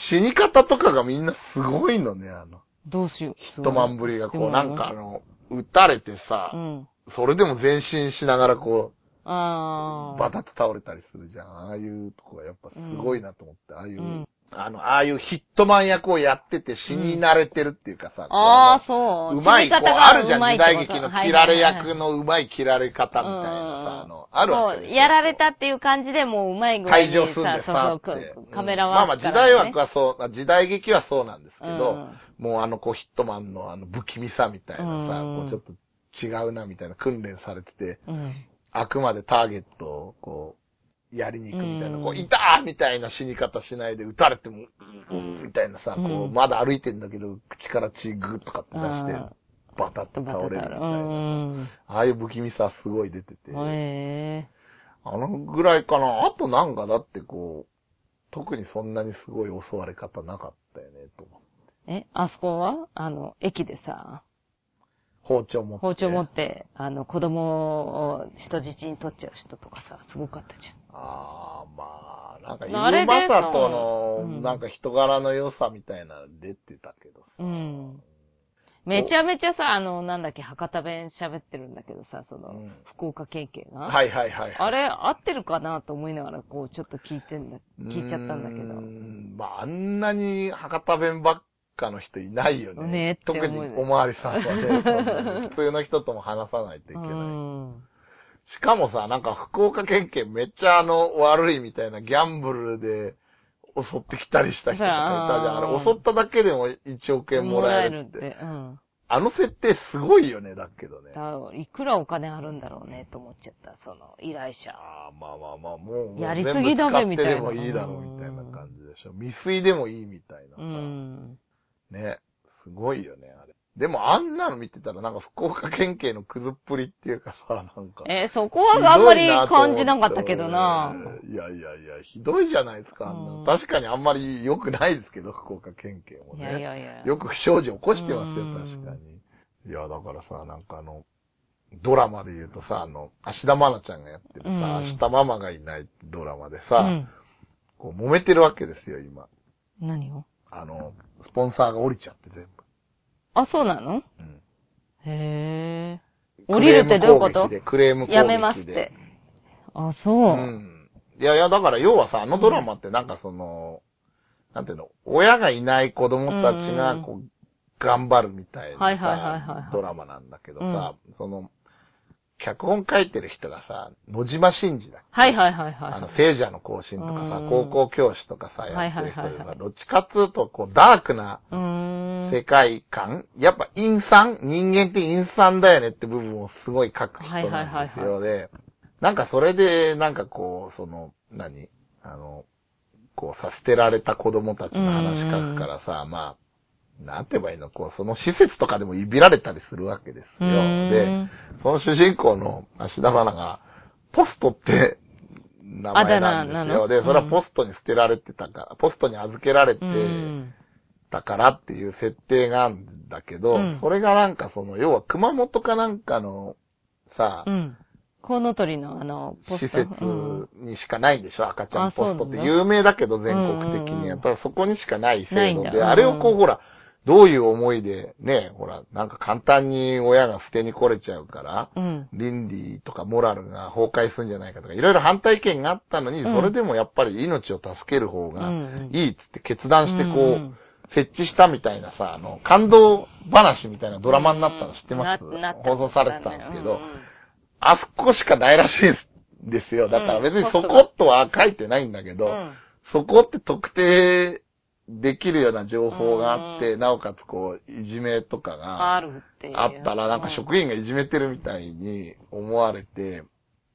死に方とかがみんなすごいのね、あの。あ。どうしよう。一晩ぶりがこう、なんかあの、撃たれてさう、ん。それでも前進しながらこう、ああ。バタッと倒れたりするじゃん。ああいうとこがやっぱすごいなと思って、ああいう、うんあの、ああいうヒットマン役をやってて死に慣れてるっていうかさ、こうああ、のそう。うまい、こう、あるじゃん、時代劇の切られ役はいのうまい切られ方みたいなさ、あの、あるわけそう、ですよ。やられたっていう感じでもううまい具合に退場すんでさそうって。そう。カメラは、まあまあ時代枠はそう、時代劇はそうなんですけど、うん。もうあのこうヒットマンのあの不気味さみたいなさ、うん。こうちょっと違うなみたいな訓練されてて、うん。あくまでターゲットをこう、やりに行くみたいな、うんこう、いたーみたいな死に方しないで撃たれても、うん、みたいなさ、こう、うんまだ歩いてんだけど、口から血グーとかって出してあ、バタッと倒れるみたいな。うん。ああいう不気味さすごい出てて。あのぐらいかな。あとなんかだってこう、特にそんなにすごい襲われ方なかったよね、と思う。え、あそこは？あの、駅でさ、包丁持って。包丁持って、あの、子供を人質に取っちゃう人とかさ、すごかったじああ、まあ、なんか、あれでゆうまさとの、うんなんか人柄の良さみたいなの出てたけどさ。ゃん。うん。めちゃめちゃさ、あの、なんだっけ、博多弁喋ってるんだけどさ、その、うん福岡県警が。はいはいはいはい。あれ、合ってるかなと思いながら、こう、ちょっと聞いてんだ、聞いちゃったんだけど。んまあ、あんなに博多弁ばっかの人いないよね。ね特におまわりさんはね、普通の人とも話さないといけない。うん。しかもさ、なんか福岡県警めっちゃあの、悪いみたいなギャンブルで襲ってきたりした人とかいたじゃん。あうんれ襲っただけでも1億円もらえるって。あの設定すごいよね、だけどね。だいくらお金あるんだろうね、と思っちゃった、その、依頼者。ああ、まあまあまあ、もう、やりすぎだべ全部使ってでもみたいないいだろうみたいな感じでしょ。未遂でもいいみたいなさ。うん。ね。すごいよね、あれ。でもあんなの見てたらなんか福岡県警のくずっぷりっていうかさ、なんか。えーそこはあんまり感じなかったけどな。いやいやいや、ひどいじゃないですか、あんなのうん確かにあんまり良くないですけど、福岡県警もいね。やいやいや。よく不祥事起こしてますよ、うん確かに。いや、だからさ、なんかあの、ドラマで言うとさ、あの、芦田愛菜ちゃんがやってるさ、うん明日ママがいないドラマでさ、うん。こう揉めてるわけですよ、今。何を？あの、スポンサーが降りちゃって全部。あ、そうなの？うんへえ。降りるってどういうこと？クレーム攻撃で。やめますって。あ、そう。うん。いやいや、だから要はさ、あのドラマってなんかその、なんていうの、親がいない子供たちがこう、頑張るみたいなさはいはいはいはいはいドラマなんだけどさ、その、脚本書いてる人がさ、野島真司だっけ？はいはいはいはい。あの、聖者の行進とかさうん、高校教師とかさ、やはいってる人でさ、どっちかっつうと、こう、ダークな。世界観、やっぱ陰惨？人間って陰惨だよねって部分をすごい書く人はいはいはいはい。なんですよ。で、なんかそれで、なんかこう、その、何？あの、こうさ、捨てられた子供たちの話書くからさ、まあ、なんて言えばいいのこう、その施設とかでもいびられたりするわけですうよ。で、その主人公の芦田愛菜が、ポストって名前なんですよ。で、それはポストに捨てられてたから、ポストに預けられて、うん。だからっていう設定があるんだけど、うんそれがなんかその、要は熊本かなんかのさ、うん。コウノトリのあの、ポスト。施設うんにしかないんでしょ、赤ちゃんポストって有名だけど全国的に。やっぱりそこにしかない制度で、あれをこううんほら、どういう思いで、ね、ほら、なんか簡単に親が捨てに来れちゃうから、うん。倫理とかモラルが崩壊するんじゃないかとか、いろいろ反対意見があったのに、うん。それでもやっぱり命を助ける方がうんいいっつって決断してこう、うん設置したみたいなさ、あの、感動話みたいなドラマになったの知ってます、放送されてたんですけど、うん。あそこしかないらしいんですよ。だから別にそことは書いてないんだけど、うん。そこって特定できるような情報があって、うなおかつこう、いじめとかがあるったら、なんか職員がいじめてるみたいに思われて、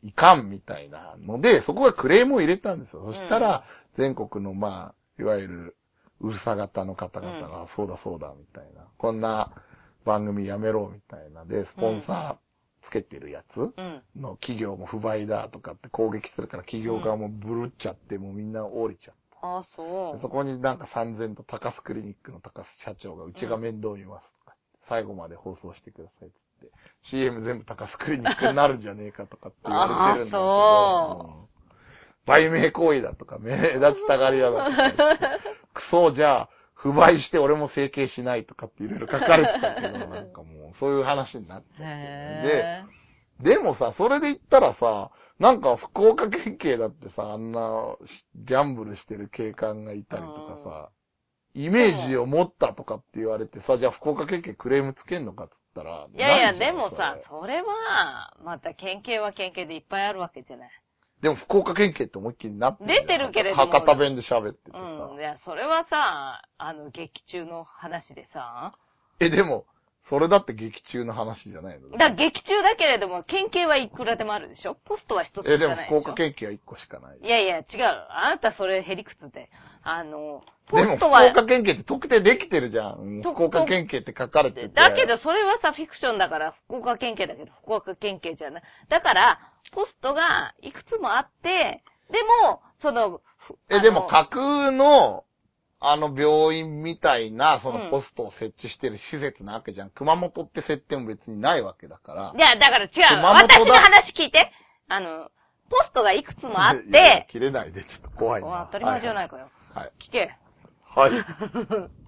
いかんみたいなので、そこがクレームを入れたんですよ。そしたら、全国のまあ、いわゆる、うるさ型の方々が、そうだそうだ、みたいな。こんな番組やめろ、みたいな。で、スポンサーつけてるやつうん。の企業も不買だとかって攻撃するから企業側もブルっちゃって、もうみんな降りちゃった。あ、そでそこになんか三千と高須クリニックの高須社長がうちが面倒見ます。とか、最後まで放送してくださいって言って、CM 全部高須クリニックになるんじゃねえかとかって言われてるんだけど、あそう。うん。売名行為だとか、目立ちたがり屋だとか、クソじゃあ、不買して俺も整形しないとかっていろいろ書かれてたけど、なんかもうそういう話になっちゃって、へで、でもさ、それで言ったらさ、なんか福岡県警だってさ、あんなギャンブルしてる警官がいたりとかさ、イメージを持ったとかって言われてさ、じゃあ福岡県警クレームつけんのかって言ったら、いやいや、でもさそれ、は、また県警は県警でいっぱいあるわけじゃない。でも福岡県警って思いっきりなって出てるけれども博多弁で喋っててさ。うん。いや、それはさ、あの、劇中の話でさ、え、でも、それだって劇中の話じゃないの？だから劇中だけれども、県警はいくらでもあるでしょ？ポストは一つしえ、でもかないでしょ？福岡県警は一個しかない。いやいや、違う。あなたそれヘリクツで。あの、ポでも福ストは、岡県警って特定できてるじゃん。と福岡県警って書かれてて。だけど、それはさ、フィクションだから、福岡県警だけど、福岡県警じゃない。だから、ポストがいくつもあって、でも、その、ふえ、でも架空の、あの病院みたいな、そうんのポストを設置してる施設なわけじゃん。熊本って設定も別にないわけだから。いや、だから違う。熊本だ私の話聞いて。あの、ポストがいくつもあっいやいやて、切れないで、ちょっと怖いな。お当たり前じゃないかよ。はい。聞け。はい。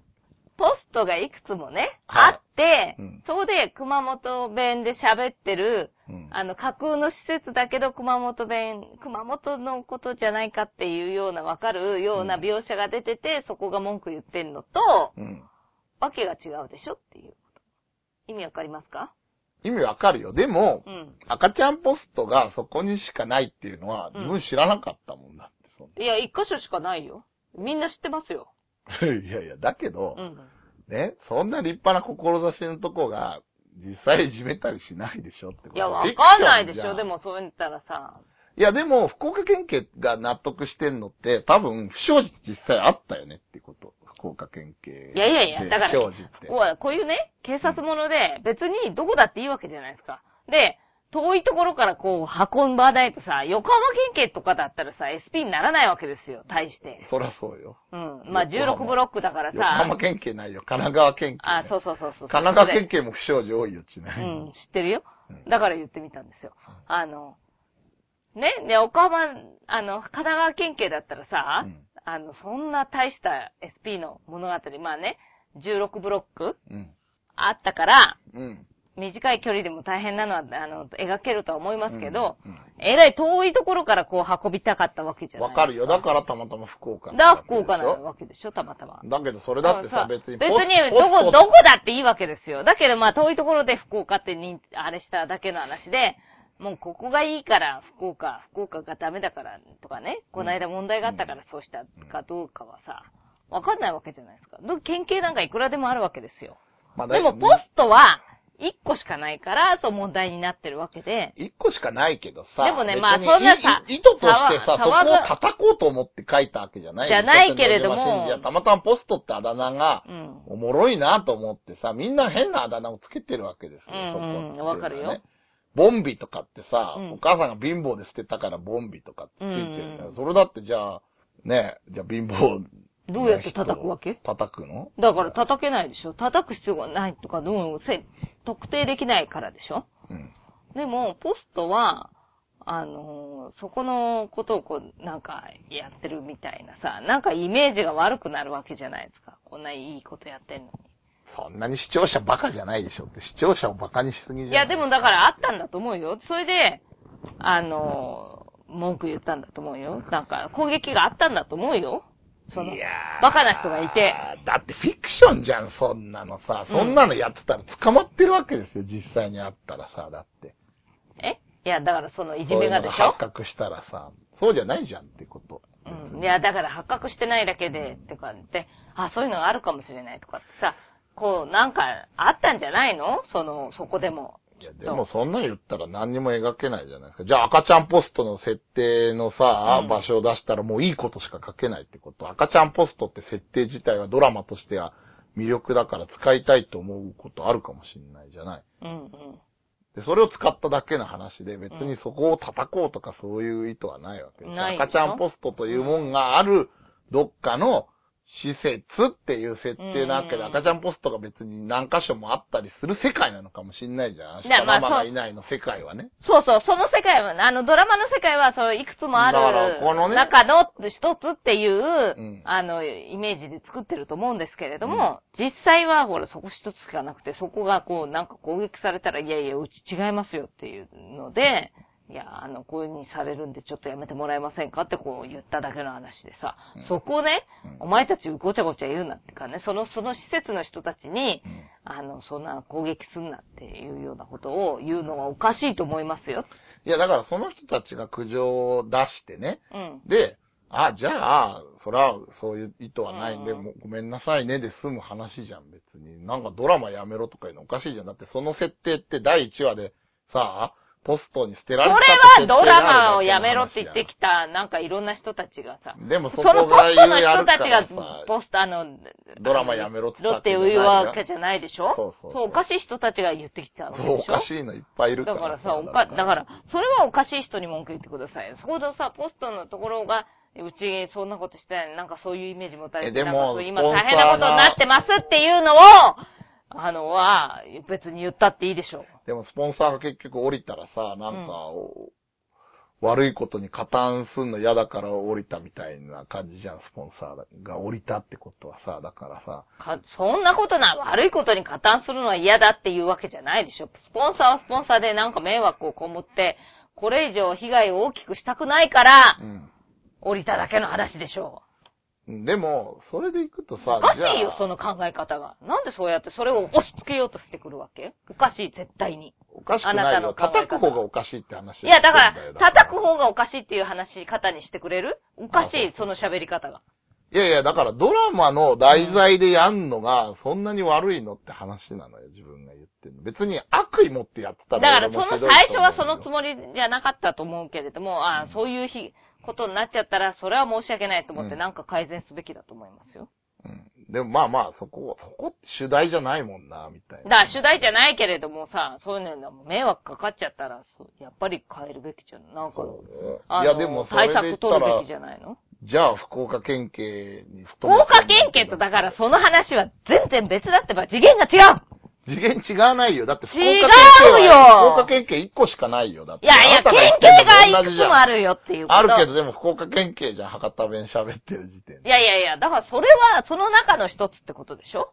はい。ポストがいくつもね、はいあって、うんそこで熊本弁で喋ってる、うんあの、架空の施設だけど熊本弁、熊本のことじゃないかっていうようなわかるようなうん描写が出てて、そこが文句言ってんのと、うん。わけが違うでしょっていうこと。意味わかりますか？意味わかるよ。でも、うん。赤ちゃんポストがそこにしかないっていうのは、うん自分知らなかったもんだって。そんいや、一箇所しかないよ。みんな知ってますよ。な いやいや、だけど、うん。ね、そんな立派な志のとこが、実際いじめたりしないでしょってこといや、わかんないでしょ。でもそう言ったらさ。いや、でも、福岡県警が納得してんのって、多分、不祥事実際あったよねってこと。福岡県警。いやいやいや、だから、不祥事って。こういうね、警察もので、別にどこだっていいわけじゃないですか。で、遠いところからこう運ばないとさ、横浜県警とかだったらさ、SP にならないわけですよ、対して。そりゃそうよ。うん。まあ、横浜16ブロックだから横浜さ。県警ないよ。神奈川県警、ね。あ、そうそうそうそう。神奈川県警も不祥事多いよ、ちなみに。うん、知ってるようん。だから言ってみたんですよ。あの、ね、で、岡浜、あの、神奈川県警だったらさ、うんあの、そんな大した SP の物語、まあね、16ブロックうん。あったから、うん。短い距離でも大変なのは、あの、描けるとは思いますけど、うんうんえらい遠いところからこう運びたかったわけじゃないわかるよ。だからたまたま福岡だ福岡なわけでしょ？たまたま。だけどそれだってさ、別に別に、どこ、どこだっていいわけですよ。だけどまあ遠いところで福岡ってに、あれしただけの話で、もうここがいいから福岡、福岡がダメだからとかね、この間問題があったからそうしたかどうかはさ、わかんないわけじゃないですか。ど県警なんかいくらでもあるわけですよ。まあでもポストは、1個しかないから、そう問題になってるわけで、一個しかないけどさ。でもねまあそんなさ意図としてさ、そこを叩こうと思って書いたわけじゃないじゃないけれどもいや、たまたまポストってあだ名がう、ん。おもろいなと思ってさ、みんな変なあだ名をつけてるわけですよ、そこわかるよ。ボンビとかってさ、うんお母さんが貧乏で捨てたからボンビとかってついてるそれだってじゃあ、ね、じゃあ貧乏。どうやって叩くわけ？叩くの？だから叩けないでしょ叩く必要がないとか、どうせ、特定できないからでしょうん。でも、ポストは、あのーそこのことをこう、なんか、やってるみたいなさ、なんかイメージが悪くなるわけじゃないですか。こんないいことやってんのに。そんなに視聴者バカじゃないでしょって、視聴者をバカにしすぎじゃない？いや、でもだからあったんだと思うよ。それで、あのー文句言ったんだと思うよ。なんか、攻撃があったんだと思うよ。そのいや、ーバカな人がいて。だってフィクションじゃん、そんなのさ。そんなのやってたら捕まってるわけですよ、実際にあったらさ、だって。え？いや、だからそのいいじめがでしょ？発覚したらさ、そうじゃないじゃんってこと。うん。いや、だから発覚してないだけで、ってかって、あ、そういうのがあるかもしれないとかってさ、こう、なんか、あったんじゃないの？その、そこでも。いや、でもそんなん言ったら何にも描けないじゃないですか。じゃあ赤ちゃんポストの設定のさ、うん場所を出したらもういいことしか書けないってこと。赤ちゃんポストって設定自体はドラマとしては魅力だから使いたいと思うことあるかもしれないじゃない。うんうん。で、それを使っただけの話で別にそこを叩こうとかそういう意図はないわけです。赤ちゃんポストというもんがあるどっかの施設っていう設定なわけで、うん。赤ちゃんポストが別に何箇所もあったりする世界なのかもしんないじゃん。明日やまあママがいないの世界はね。そうそう、その世界は、あの、ドラマの世界は、そう、いくつもあるね。中の一つっていう、ん。あの、イメージで作ってると思うんですけれども、実際は、ほら、そこ一つしかなくて、そこがこう、なんか攻撃されたら、いやいや、うち違いますよっていうので、いや、あの、こういう風にされるんで、ちょっとやめてもらえませんかってこう言っただけの話でさ、うんそこをね、うんお前たちごちゃごちゃ言うなってかね、その、その施設の人たちに、うんあの、そんな攻撃すんなっていうようなことを言うのはおかしいと思いますよ。いや、だからその人たちが苦情を出してね。うん。で、あ、じゃあ、それはそういう意図はないんで、うんもうごめんなさいねで済む話じゃん、別に。なんかドラマやめろとかいうのおかしいじゃん。だってその設定って第1話でさ、ポストに捨てらこれたって設定はドラマをやめろって言ってきた、なんかいろんな人たちがさ、でもそのポストの人たちがポスト、あの、ドラマやめろって言っていうわけじゃないでしょそう。そうそうおかしい人たちが言ってきたわけでしそう、ょおかしいのいっぱいいるから。だからさ、おか、だから、それはおかしい人に文句言ってください。よ。そこでさ、ポストのところが、うち、そんなことしてない、なんかそういうイメージ持たれて、えでも今大変なことになってますっていうのを、あの、は、別に言ったっていいでしょう。でもスポンサーが結局降りたらさ、なんか、お悪いことに加担すんの嫌だから降りたみたいな感じじゃん、スポンサーが降りたってことはさ、だからさ、かそんなことない。悪いことに加担するのは嫌だっていうわけじゃないでしょ。スポンサーはスポンサーでなんか迷惑を被って、これ以上被害を大きくしたくないから、うん。降りただけの話でしょでも、それで行くとう。さ、おかしいよ、その考え方が。なんでそうやってそれを押し付けようとしてくるわけ？おかしい、絶対に。おかしくあなたのないよ。考え方叩く方がおかしいって話いや、だから叩く方がおかしいっていう話し方にしてくれる？おかしあい、その喋り方が。いやいや、だからドラマの題材でやんのが、そんなに悪いのって話なのよ、自分が言ってるの。別に悪意持ってやってたらだから、その最初はそのつももりじゃなかったと思うけれども、ああ、そういう日、ことになっちゃったら、それは申し訳ないと思って、うんなんか改善すべきだと思いますよ。うん。でもまあまあ、そこ、そこって主題じゃないもんな、みたいな。だ主題じゃないけれどもさ、そういうのも迷惑かかっちゃったら、やっぱり変えるべきじゃん。なんか、そうあのいや、でも対策取るべきじ、ゃないの？じゃあ福岡県警に福岡県警とだからその話は全然別だってば次元が違う次元違わないよ。だって福岡違うよは福岡県警1個しかないよ。だって。いやいや、あなた県言ってんの警がいくつもあるよっていうこと。あるけど、でも福岡県警じゃん、博多弁喋ってる時点で。いやいやいや、だからそれはその中の一つってことでしょ？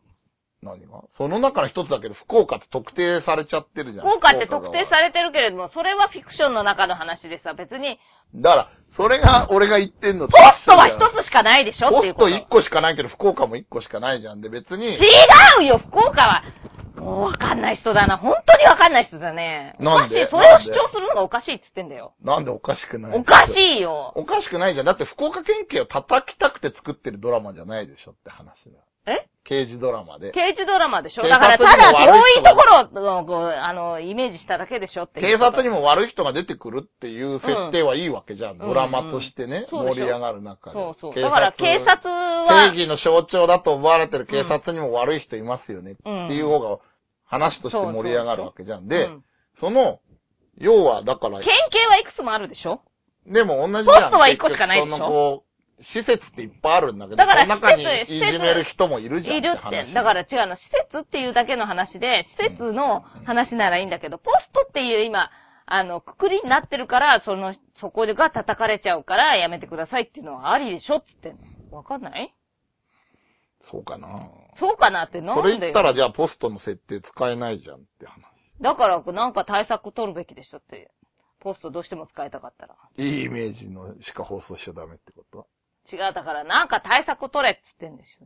何が？その中の一つだけど、福岡って特定されちゃってるじゃん。効果って特定されれてるけれども、それはフィクションの中の話でさ、別に、だから、それが俺が言ってんのとポストは一緒じゃん一つしかないでしょっていうこと。ポスト1個しかないけど、福岡も1個しかないじゃん。で、別に、違うよ、福岡は。もうわかんない人だな。本当にわかんない人だね。おなんで？かしい。それを主張するのがおかしいって言ってんだよ。なんでおかしくないおかしいよ。おかしくないじゃん。だって福岡県警を叩きたくて作ってるドラマじゃないでしょって話だよ。え？刑事ドラマで。刑事ドラマでしょ？警だから、ただ遠いところを、こう、あの、イメージしただけでしょって。警察にも悪い人が出てくるっていう設定はいいわけじゃん。ドラマとしてね、そうでしょ盛り上がる中で。そうそう。警だから、警察正は、義の象徴だと思われてる警察にも悪い人いますよねっていう方が話として盛り上がるわけじゃん。で、うんその、要はだから、県警はいくつもあるでしょ？でも同じじゃん。ポストは一個しかないでしょ？施設っていっぱいあるんだけど、だからその中に施設いじめる人もいるじゃんいるっ話て。だから違うの。施設っていうだけの話で、施設の話ならいいんだけど、ポストっていう今、あの、くくりになってるから、その、そこが叩かれちゃうから、やめてくださいっていうのはありでしょ？っつって。わかんない？そうかな。そうかなってなんそでよれ言ったらじゃあポストの設定使えないじゃんって話。だから、なんか対策取るべきでしょって。ポストどうしても使いたかったら。いいイメージのしか放送しちゃダメってこと？違う、だからなんか対策取れっつってんでしょ。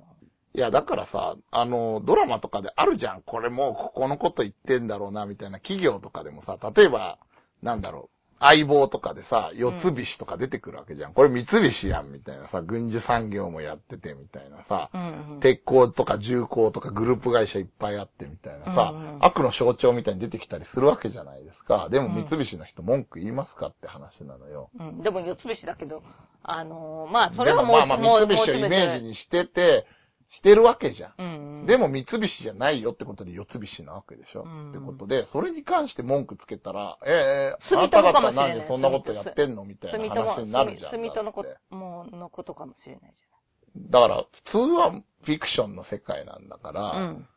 いや、だからさ、あの、ドラマとかであるじゃん。これもうここのこと言ってんだろうな、みたいな企業とかでもさ、例えば、なんだろう、相棒とかでさ、四つ菱とか出てくるわけじゃん。これ三菱やん、みたいなさ、軍需産業もやってて、みたいなさ、うんうん。鉄鋼とか重工とかグループ会社いっぱいあってみたいなさ、うんうん悪の象徴みたいに出てきたりするわけじゃないですか。でもうん三菱の人文句言いますかって話なのよ。うん、でも四つ星だけど、あのーまあ、それはもう、まあまあ三菱をイメージにしてて、してるわけじゃん。うんうん。でも三菱じゃないよってことで四つ菱なわけでしょ、うんってことで、それに関して文句つけたら、ええあ住なた方なんでそんなことやってんのみたいな話になるじゃん。住友のこと、もう、のことかもしれないじだから、普通はフィクションの世界なんだから、ゃん。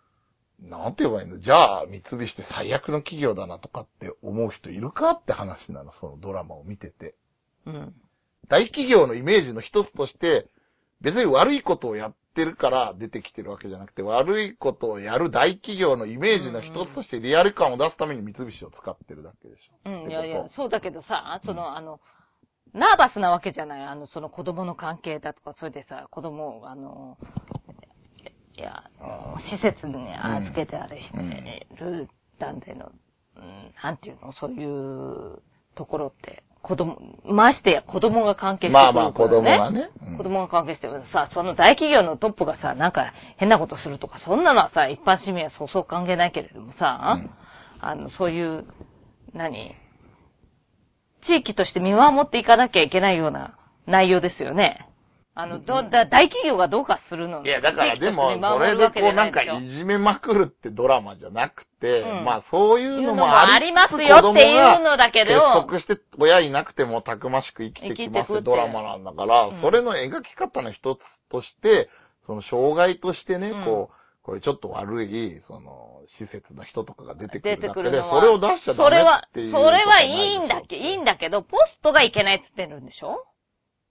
うん。なんて言えばいいの？じゃあ、三菱って最悪の企業だなとかって思う人いるかって話なの、そのドラマを見てて。うん。大企業のイメージの一つとして、別に悪いことをやってるから出てきてるわけじゃなくて、悪いことをやる大企業のイメージの一つとしてリアル感を出すために三菱を使ってるだけでしょ。うん、いやいや、そうだけどさ、その、あの、ナーバスなわけじゃない。あの、その子供の関係だとか、それでさ、子供を、あの、いや、あ施設に預けてあれしてうんる団体の、うん、なんていうの、そういうところって、子供、ましてや子供が関係してくるから、ね。まあまあ子供がね。うん。子供が関係してる。さ、その大企業のトップがさ、なんか変なことするとか、そんなのはさ、一般市民はそうそう関係ないけれどもさ、うん。あの、そういう、何？地域として見守っていかなきゃいけないような内容ですよね。あの、ど、だ、大企業がどうかするのいや、だからでも、それでこうなんかいじめまくるってドラマじゃなくて、うん。まあそういうのもあありりますよっていうのだけど。結束して親いなくてもたくましく生きてきますドラマなんだから、うん。それの描き方の一つとして、その障害としてね、うん。こう、これちょっと悪い、その、施設の人とかが出てく出るだけで、てくるのは。それを出しちゃダメそれは、っていうそれはいことないいんだけ、いいんだ。だけど、ポストがいけないって言ってるんでしょ？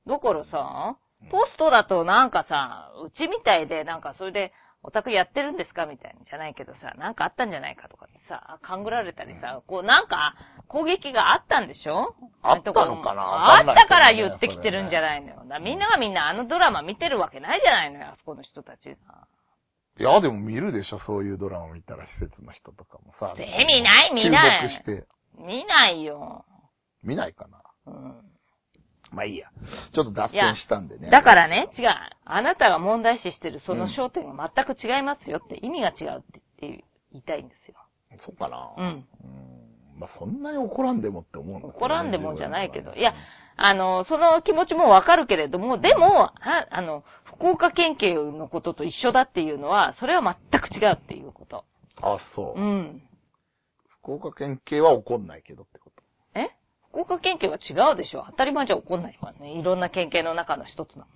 だからさ、ポストだとなんかさ、うちみたいで、なんかそれで、オタクやってるんですかみたいなじゃないけどさ、なんかあったんじゃないかとかってさ、勘ぐられたりさ、こうなんか攻撃があったんでしょ？あったのかな？わあったから言ってきてるんじゃないのよ。だからみんながみんなあのドラマ見てるわけないじゃないのよ、あそこの人たちが。いや、でも見るでしょ、そういうドラマ見たら施設の人とかもさ。え見ない見ない。見ないよ。見ないかな？うん。まあいいや。ちょっと脱線したんでね。だからね、違う。あなたが問題視してるその焦点が全く違いますよって、意味が違うって言いたいんですよ。そうかな。うん。うん。まあそんなに怒らんでもって思うんだ怒らんでもじゃないけど。いや、あの、その気持ちもわかるけれども、でも、ああの、福岡県警のことと一緒だっていうのは、それは全く違うっていうこと。はあ、そう。うん。福岡県警は怒んないけどってこと。え福岡県警は違うでしょ当たり前じゃ怒んないからね。いろんな県警の中の一つなの。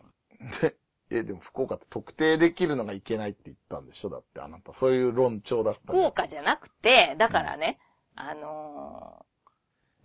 で、え、でも福岡って特定できるのがいけないって言ったんでしょ？だってあなた。そういう論調だったん福岡じゃなくて、だからね、あの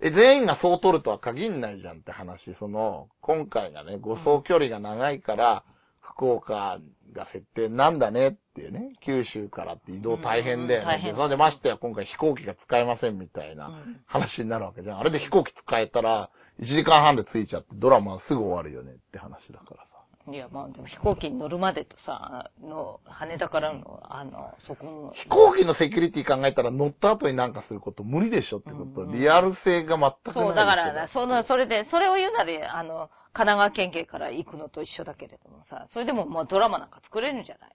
え、全員がそう取るとは限んないじゃんって話。その、今回がね、護送距離が長いから、福岡が設定なんだねっていうね、九州からって移動大変だよね。それでましてや今回飛行機が使えませんみたいなうん話になるわけじゃん。あれで飛行機使えたら、1時間半で着いちゃってドラマはすぐ終わるよねって話だからさ。いや、まあ、でも飛行機に乗るまでとさ、の、羽田からの、あの、そこの、飛行機のセキュリティ考えたら乗った後になんかすること無理でしょってこと。うん。リアル性が全くない。そう、だから、その、それで、それを言うなで、あの、神奈川県警から行くのと一緒だけれどもさ、それでももうドラマなんか作れるんじゃないの？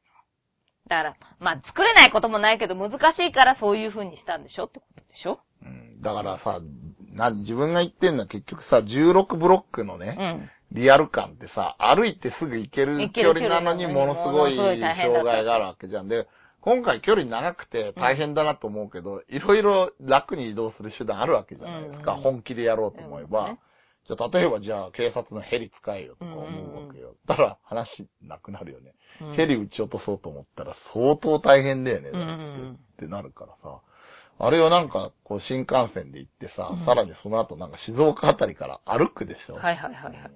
だから、まあ、作れないこともないけど、難しいからそういう風にしたんでしょってことでしょ？うん。だからさ、な、自分が言ってんのは結局さ、16ブロックのうね、ん。リアル感ってさ、歩いてすぐ行ける距離なのにものすごい障害があるわけじゃん。で、今回距離長くて大変だなと思うけど、いろいろ楽に移動する手段あるわけじゃないですか。うん本気でやろうと思えば。じゃあ、例えばじゃあ、警察のヘリ使えよとか思うわけよ。だから話なくなるよね。うんヘリ撃ち落とそうと思ったら相当大変だよね。ってなるからさ。あれをなんか、こう新幹線で行ってさ、うんさらにその後なんか静岡あたりから歩くでしょ。はいはいはいはい。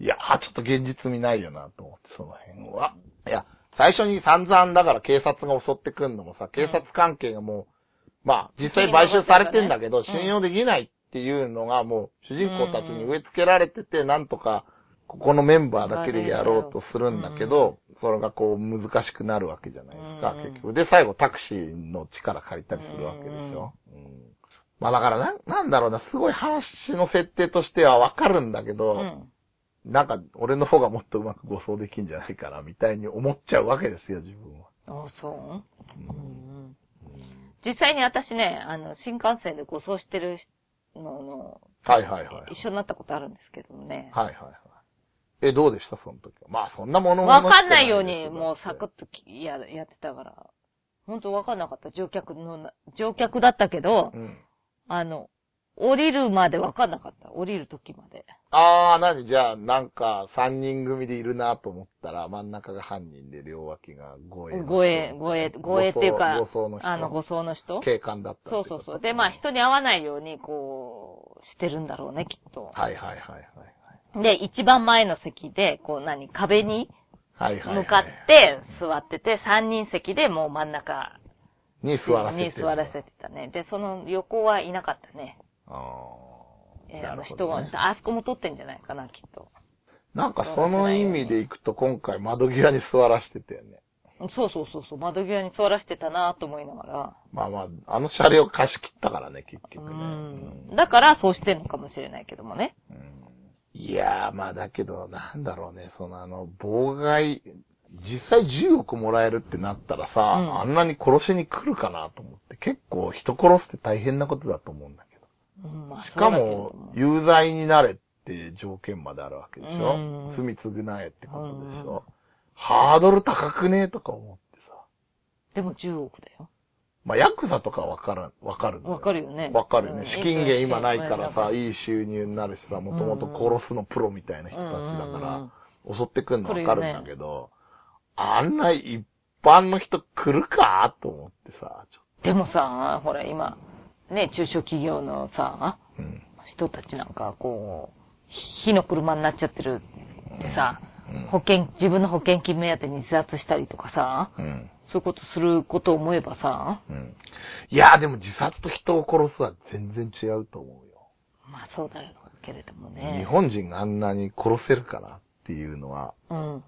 いやー、ちょっと現実味ないよなと思って、その辺は。いや、最初に散々だから警察が襲ってくんのもさ、警察関係がもう、まあ、実際買収されてんだけど、うん信用できないっていうのがもう、主人公たちに植え付けられてて、なんとか、ここのメンバーだけでやろうとするんだけど、それがこう難しくなるわけじゃないですか、うん結局。で、最後タクシーの力借りたりするわけでしょ。うんまあだからな、なんだろうな、すごい話の設定としてはわかるんだけど、うん。なんか、俺の方がもっとうまく護送できんじゃないかな、みたいに思っちゃうわけですよ、自分は。あそう、うん、実際に私ね、あの、新幹線で護送してるのの、はいはいはい。一緒になったことあるんですけどもね。はいはいはい。え、どうでした？その時は。まあ、そんなものわかんないように、もうサクッときや、やってたから。本当わかんなかった。乗客のな、乗客だったけど、うん。あの、降りるまでわかんなかった。降りる時まで。あー、なに、じゃあ、なんか、三人組でいるなと思ったら、真ん中が犯人で、両脇が護衛。護衛、護衛、護衛っていうか護、送の人。あの、護送の人？警官だったそうそうそう。で、まあ人に会わないように、こう、してるんだろうね、きっと。はいはいはいはい。で、一番前の席で、こう何、壁にはいはいはい。向かって座ってて、三人席でもう真ん中に座らせてる。に座らせてたね。で、その横はいなかったね。あえーあの人が、あそこも撮ってんじゃないかな、きっと。なんかその意味でいくと今回窓際に座らせてたよね。そうそうそうそう、窓際に座らせてたなと思いながら。まあまあ、あの車両貸し切ったからね、結う局ね。ん。だからそうしてんのかもしれないけどもね。うんいやー、まあだけど、なんだろうね、そのあの、妨害、実際10億もらえるってなったらさ、うん。あんなに殺しに来るかなと思って、結構人殺すって大変なことだと思うんだけど。うんまあしかも、有罪になれって条件まであるわけでしょ、うん。罪償えってことでしうん。ょ、ハードル高くねえとか思ってさ。でも10億だよ。まあ、ヤクザとかわからん、わかるわかるよね。わかるよね。うん。資金源今ないからさ、うん。いい収入になるしさ、もともと殺すのプロみたいな人たちだから、襲ってくんのわかるんだけど、あんないっ般の人来るかと思ってさ、ちょでもさ、ほら今、ね、中小企業のさ。人たちなんか、こう、火の車になっちゃってるってさ、うん。保険、自分の保険金目当てに自殺したりとかさ、うん。そういうことすることを思えばさ、うん。いや、でも自殺と人を殺すは全然違うと思うよ。まあそうだよけれどもね。日本人があんなに殺せるかなっていうのは、うん。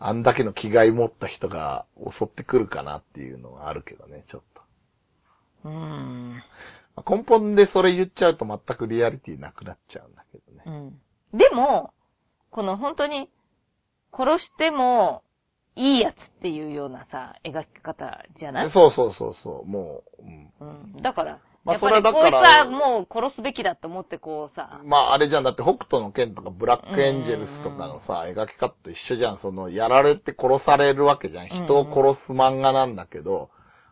あんだけの気概持った人が襲ってくるかなっていうのはあるけどね、ちょっと。うん。まあ根本でそれ言っちゃうと全くリアリティなくなっちゃうんだけどね。うん。でも、この本当に、殺してもいいやつっていうようなさ、描き方じゃない？そうそうそうそう、もう、うんうん。だから、まあそれはだからこいつはもう殺すべきだと思ってこうさ、まああれじゃん、だって北斗の剣とかブラックエンジェルスとかのさ、描き方と一緒じゃん。その、やられて殺されるわけじゃん。人を殺す漫画なんだけど、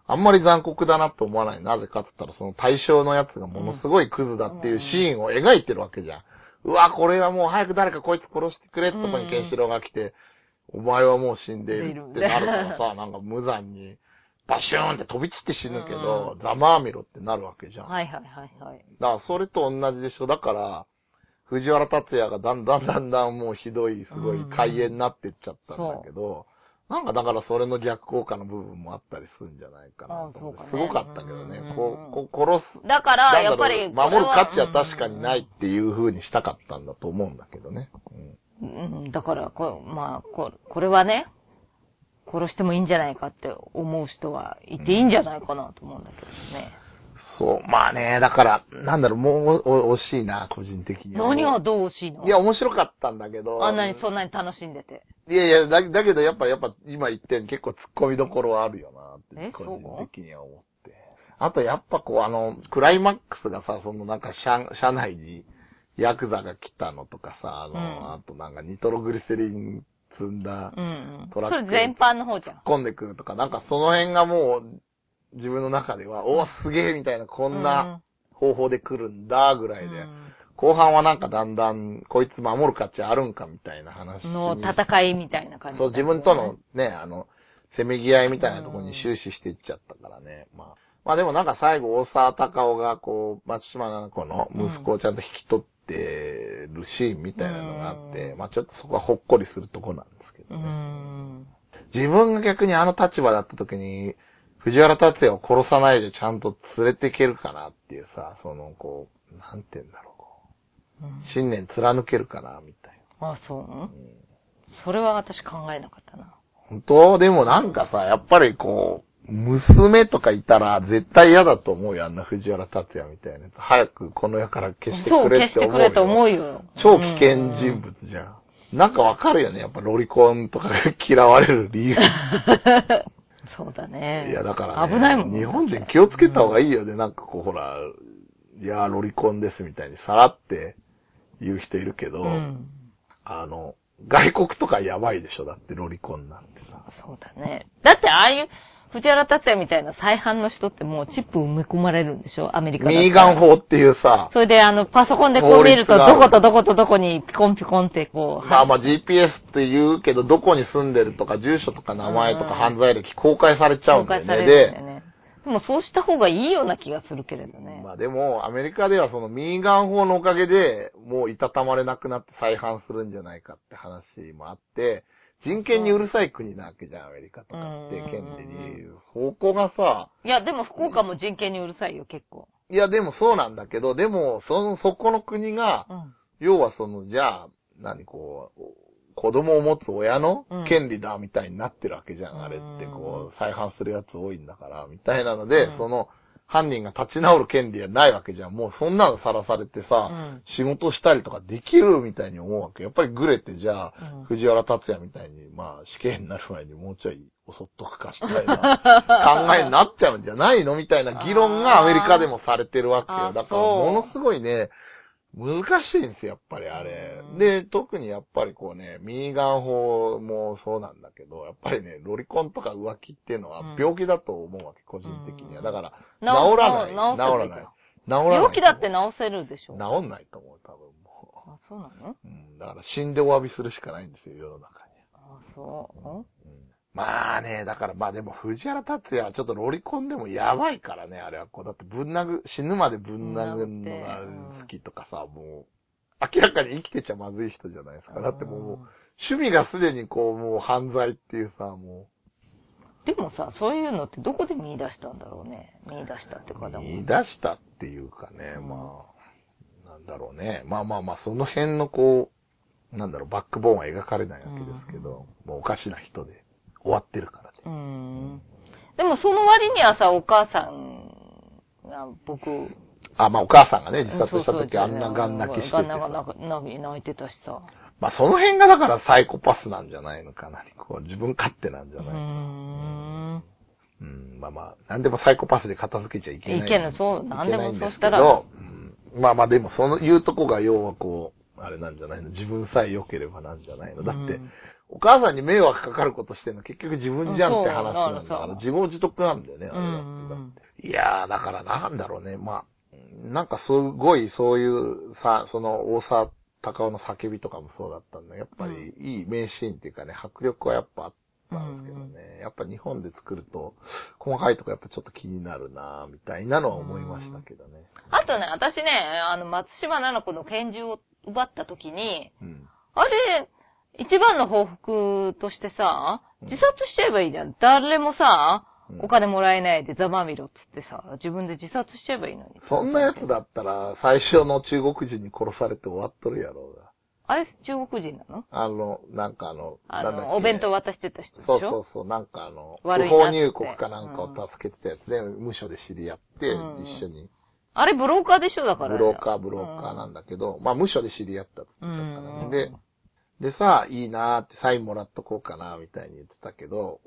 あんまり残酷だなと思わない。なぜかって言ったら、その対象のやつがものすごいクズだっていうシーンを描いてるわけじゃん。うわ、これはもう早く誰かこいつ殺してくれってとこにケンシロウが来て、お前はもう死んでいるってなるからさ、なんか無残に、バシューンって飛び散って死ぬけど、ざまあみろってなるわけじゃん。はいはいはいはい。だから、それと同じでしょ。だから、藤原達也がだんだんだんだんもうひどい、すごい怪異になってっちゃったんだけど、なんかだからそれの逆効果の部分もあったりするんじゃないかなと思って。ああすそうかねごかったけどねうん。こう、こう殺す。だから、やっぱり、守る価値は確かにないっていう風にしたかったんだと思うんだけどね。うん、だから、こまあこ、これはね、殺してもいいんじゃないかって思う人はいていいんじゃないかなと思うんだけどね。そう。まあね、だから、なんだろう、もうお惜しいな、個人的には。何がどう惜しいの？いや、面白かったんだけど。あんなに、そんなに楽しんでて。いやいや、だだけどやっぱ、やっぱ今言ったように結構突っ込みどころはあるよなって、え個人的には思って。あとやっぱこうあの、クライマックスがさ、そのなんか車、車内にヤクザが来たのとかさ、あの、うんあとなんかニトログリセリン積んだ。トラックそれ全般の方じゃん。込んでくるとか、なんかその辺がもう、自分の中では、おお、すげえみたいな、こんな方法で来るんだ、ぐらいで。うん後半はなんかだんだん、こいつ守る価値あるんかみたいな話にの戦いみたいな感じ、そう、自分との。ね、あの、せめぎ合いみたいなところに終始していっちゃったからね。まあ。まあでもなんか最後、大沢たかおがこう、松島菜々子の息子をちゃんと引き取ってるシーンみたいなのがあって、うんまあちょっとそこはほっこりするとこなんですけうどね。ん。自分が逆にあの立場だった時に、藤原達也を殺さないでちゃんと連れていけるかなっていうさ、そのこう、なんて言うんだろう、こう信念貫けるかな、みたいな。あ、そう、それは私考えなかったな。本当？でもなんかさ、やっぱりこう、娘とかいたら絶対嫌だと思うよ、あんな藤原達也みたいな。早くこの世から消してそう、くれ消って思うよ。してくれと思うよ。超危険人物じゃん。なんかわかるよね、やっぱロリコンとかが嫌われる理由。そうだね。いや、だから、ね、危ないもんね日本人気をつけた方がいいよね。なんかこう、ほら、いや、ロリコンですみたいにさらって言う人いるけど、うん。あの、外国とかやばいでしょ、だってロリコンなんてさ。そうだね。だってああいう、藤原達也みたいな再犯の人ってもうチップ埋め込まれるんでしょ？アメリカミーガン法っていうさ、それであの、パソコンでこう見ると、どことどことどこにピコンピコンってこう、まあまあ GPS って言うけど、どこに住んでるとか、住所とか名前とかうん犯罪歴公開されちゃうんだよね。公開されるんだよね。でもそうした方がいいような気がするけれどね。まあでも、アメリカではそのミーガン法のおかげで、もういたたまれなくなって再犯するんじゃないかって話もあって、人権にうるさい国なわけじゃん、アメリカとかってうん、権利に。そこがさ、いや、でも福岡も人権にうるさいよ、結構。いやでもそうなんだけど、でも、その、そこの国がう、ん。要はその、じゃあ、何こう、子供を持つ親のうん権利だみたいになってるわけじゃん、あれって。うんこう、再犯するやつ多いんだから、みたいなので、うんその、犯人が立ち直る権利はないわけじゃん。もうそんなのさらされてさ、うん仕事したりとかできるみたいに思うわけ。やっぱりグレてじゃあ、うん藤原達也みたいに、まあ死刑になる前にもうちょい襲っとくかみたいな 考えになっちゃうんじゃないの？みたいな議論がアメリカでもされてるわけよ。だからものすごいね、難しいんですよ、やっぱりあれうん。で、特にやっぱりこうね、ミーガン法もそうなんだけど、やっぱりね、ロリコンとか浮気っていうのはうん病気だと思うわけ、個人的には。うんだから、治治らない。治らない。治らない。病気だって治せるでしょ。治んないと思う、多分もあ、そうなの？う。うん、だから死んでお詫びするしかないんですよ、世の中に。あ、そう。うんまあね、だからまあでも藤原達也はちょっとロリコンでもやばいからね、あれはこう。だってぶん殴、死ぬまでぶん殴るのが好きとかさ、もう、明らかに生きてちゃまずい人じゃないですか。だってもう、趣味がすでにこう、もう犯罪っていうさ、もでもさ、そういうのってどこで見出したんだろうね。見出したってう、方も。見出したっていうかね、まあ、なんだろうね。まあまあまあ、その辺のこう、なんだろう、バックボーンは描かれないわけですけど、もうおかしな人で終わってるからね。うん。でもその割にはさ、お母さんが僕、あ、まあお母さんがね、自殺した時あんなガン泣きしててガン泣いてたしさ。まあその辺がだからサイコパスなんじゃないのかな。こう自分勝手なんじゃない、ん。うん、まあまあ、なんでもサイコパスで片付けちゃいけない。いけないそうなんでもそしたらうんまあまあでもその言うとこが要はこう、あれなんじゃないの自分さえ良ければなんじゃないのだって、うんお母さんに迷惑かかることしてんの結局自分じゃんって話なんだから、自業自得なんだよね、あれ。いやー、だからなんだろうね、まあ、なんかすごいそういうさ、その大沢隆夫の叫びとかもそうだったんだ。やっぱりいい名シーンっていうかね、迫力はやっぱあったんですけどね、やっぱ日本で作ると、細かいとこやっぱちょっと気になるなみたいなのは思いましたけどね。あとね、私ね、あの、松島奈々子の拳銃を奪った時に、うん。あれ、一番の報復としてさ、自殺しちゃえばいいじゃん。誰もさ、うんお金もらえないでざまみろっつってさ、自分で自殺しちゃえばいいのに。そんなやつだったら、最初の中国人に殺されて終わっとるやろうが。あれ、中国人なの？あの、なんかあの、なんだっけ？あの、お弁当渡してた人でしょ？そうそうそう、なんかあの、不悪いなって法入国かなんかを助けてたやつで、無所で知り合って、うん一緒に、あれ、ブローカーでしょ？だから。ブローカー、ブローカーなんだけど、まあ無所で知り合ったってう言ってたからね。ん。で、でさ、いいなーってサインもらっとこうかな、みたいに言ってたけど、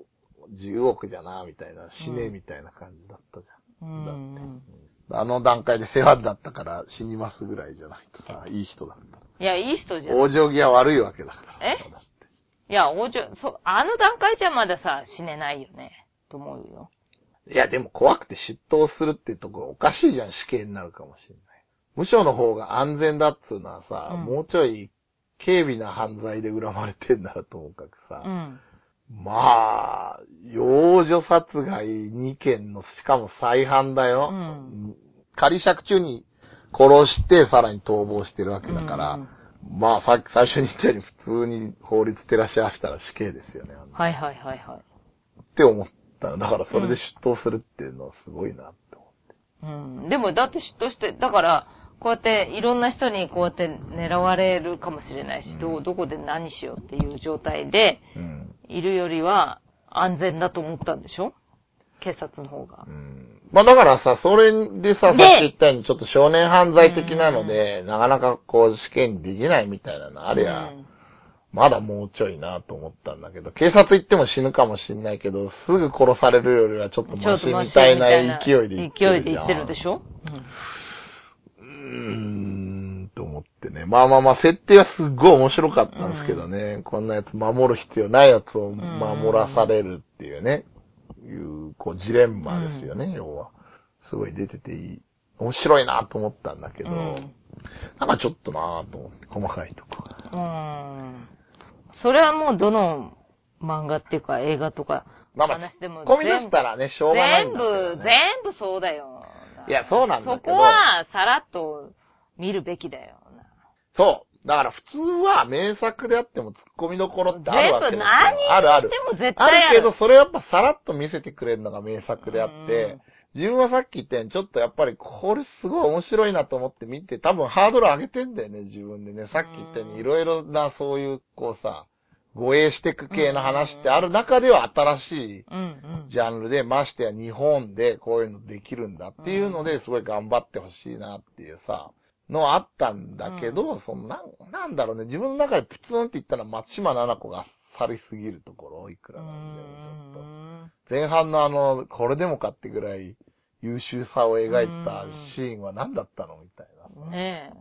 10億じゃな、みたいな、死ね、みたいな感じだったじゃん。うん。だってあの段階で世話だったから死にますぐらいじゃないとさ、いい人だった。いや、いい人じゃん。往生際悪いわけだから。え？いや、王女、そう、あの段階じゃまださ、死ねないよね。と思うよ。いや、でも怖くて出頭するっていうところおかしいじゃん、死刑になるかもしれない。無償の方が安全だっつうのはさ、うんもうちょい軽微な犯罪で恨まれてんならともかくさ、うん。まあ、幼女殺害2件の、しかも再犯だよ。うん仮釈中に殺してさらに逃亡してるわけだから、うんまあさっき最初に言ったように普通に法律照らし合わせたら死刑ですよね。はいはいはいはい。って思ったの。だからそれで出頭するっていうのはすごいなって思って。うん。でも、だって嫉妬して、だから、こうやっていろんな人にこうやって狙われるかもしれないし、どうどこで何しようっていう状態でうん。いるよりは安全だと思ったんでしょ？警察の方が。う。ん。まあだからさ、それでさ、さっきで言ったようにちょっと少年犯罪的なので、なかなかこう試験にできないみたいなのありゃ、うん。まだもうちょいなと思ったんだけど、警察行っても死ぬかもしんないけど、すぐ殺されるよりはちょっとマシみたいな勢いで言ってるじゃん。勢いで言ってるでしょ、うーん、と思ってね。まあまあまあ、設定はすっごい面白かったんですけどね。こんなやつ守る必要ないやつを守らされるっていうね。いう、こう、ジレンマですよね、要は。すごい出てていい。面白いなと思ったんだけど、うんなんかちょっとなと思って、細かいとこが。うん。うん。それはもうどの漫画っていうか映画とかまあまあ、話でも込み出したらね、しょうがないん全部、ね。全部そうだよ。いやそうなんだけどそこはさらっと見るべきだよ。そう。だから普通は名作であっても突っ込みどころってあるわけですよあるあるして。も絶あ対ある。るけど、それをやっぱさらっと見せてくれるのが名作であって、自分はさっき言ったように、ちょっとやっぱりこれすごい面白いなと思って見て、多分ハードル上げてんだよね、自分でね。さっき言ったように、いろいろなそういう、こうさ、護衛していく系の話ってある中では新しい。ジャンルで、ましてや日本でこういうのできるんだっていうので、すごい頑張ってほしいなっていうさ、のはあったんだけど、そのなん、なんだろうね、自分の中でプツンって言ったら松島奈々子があっさりすぎるところ、いくらなんでもちょっと。前半のあの、これでもかってぐらい優秀さを描いたシーンは何だったのみたいな。ね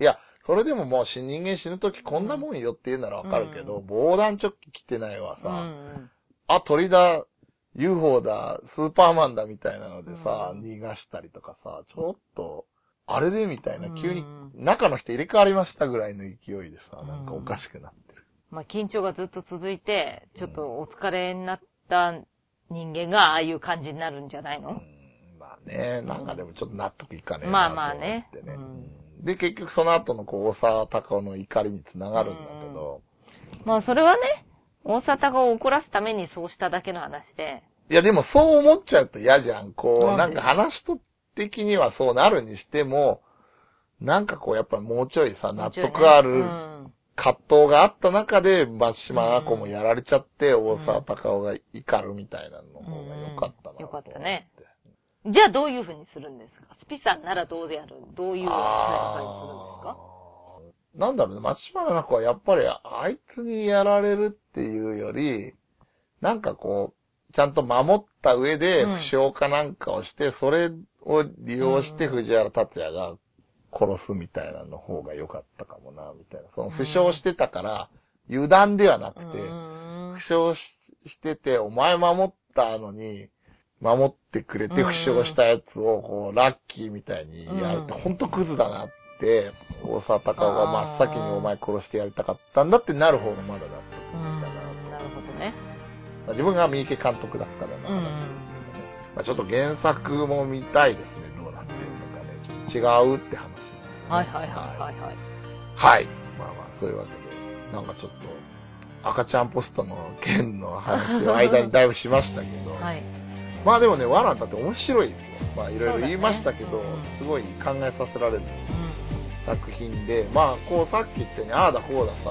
いや、それでももう死人間死ぬときこんなもんよって言うならわかるけど、う防弾チョッキ着てないわえ。さ、うん。あ、鳥だ、UFO だ、スーパーマンだみたいなのでさ、うん。逃がしたりとかさ、ちょっと、あれでみたいな、急にうん中の人入れ替わりましたぐらいの勢いでさ、なんかおかしくなってる。まあ、緊張がずっと続いて、ちょっとお疲れになった人間がああいう感じになるんじゃないの、うん。まあね、なんかでもちょっと納得いかねえなまあまあね。と思ってうんで、結局その後のこう、大沢たかおの怒りにつながるんだけど、まあ、それはね、大阪が怒らすためにそうしただけの話で、いやでもそう思っちゃうと嫌じゃん。こう、なんんか話と的にはそうなるにしても、なんかこうやっぱもうちょいさ、納得あうるん。葛藤があった中で、松島奈子もやられちゃって、大沢たかおが怒るみたいなの方が良かったな。う。んよかったねじゃあどういうふうにするんですか？スピさんならどうやる？どういう戦いをするんですか？なんだろうね、松島奈子はやっぱりあいつにやられるっていうより、なんかこう、ちゃんと守った上でうん。負傷かなんかをして、それを利用してうん藤原達也が殺すみたいなの方が良かったかもな、みたいな。その負傷してたから、油断ではなくて、うん。負傷ししてて、お前守ったのに、守ってくれて負傷したやつを、こう、ラッキーみたいにやるって、うんほんとクズだなって、大沢たかおが真っ先にお前殺してやりたかったんだってなる方がまだ納得いいかうんな。なるほどね。まあ自分が三池監督だったらの話ね。まあ、ちょっと原作も見たいですね、どうなってるのかね。ちょっと違うって話、はいはいはいはいはい。はい。まあまあ、そういうわけで、なんかちょっと、赤ちゃんポストの件の話を間にだいぶしましたけど、はい。まあでもね、ワランだって面白いですよ。まあいろいろ言いましたけど、ねうんすごい考えさせられるうん作品で、まあこうさっき言ったように、ああだこうださ、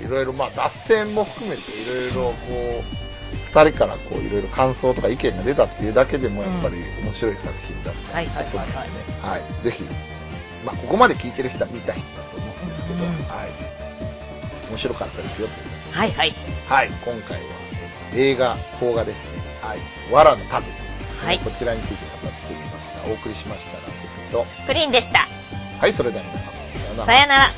いろいろまあ脱線も含めていろいろこう、二人からこういろいろ感想とか意見が出たっていうだけでもやっぱり面白い作品だったはいはいはいはいと思うんでね。はい。ぜひ、まあここまで聞いてる人は見た人だと思うんですけど、うんはい。面白かったですよはいはい。はい、今回は映画、邦画ですね。はい、わらの盾、はい、こちらについて語ってみました。お送りしましたラスフィと。プリンでした。はいそれでは皆様さようなら。さよなら。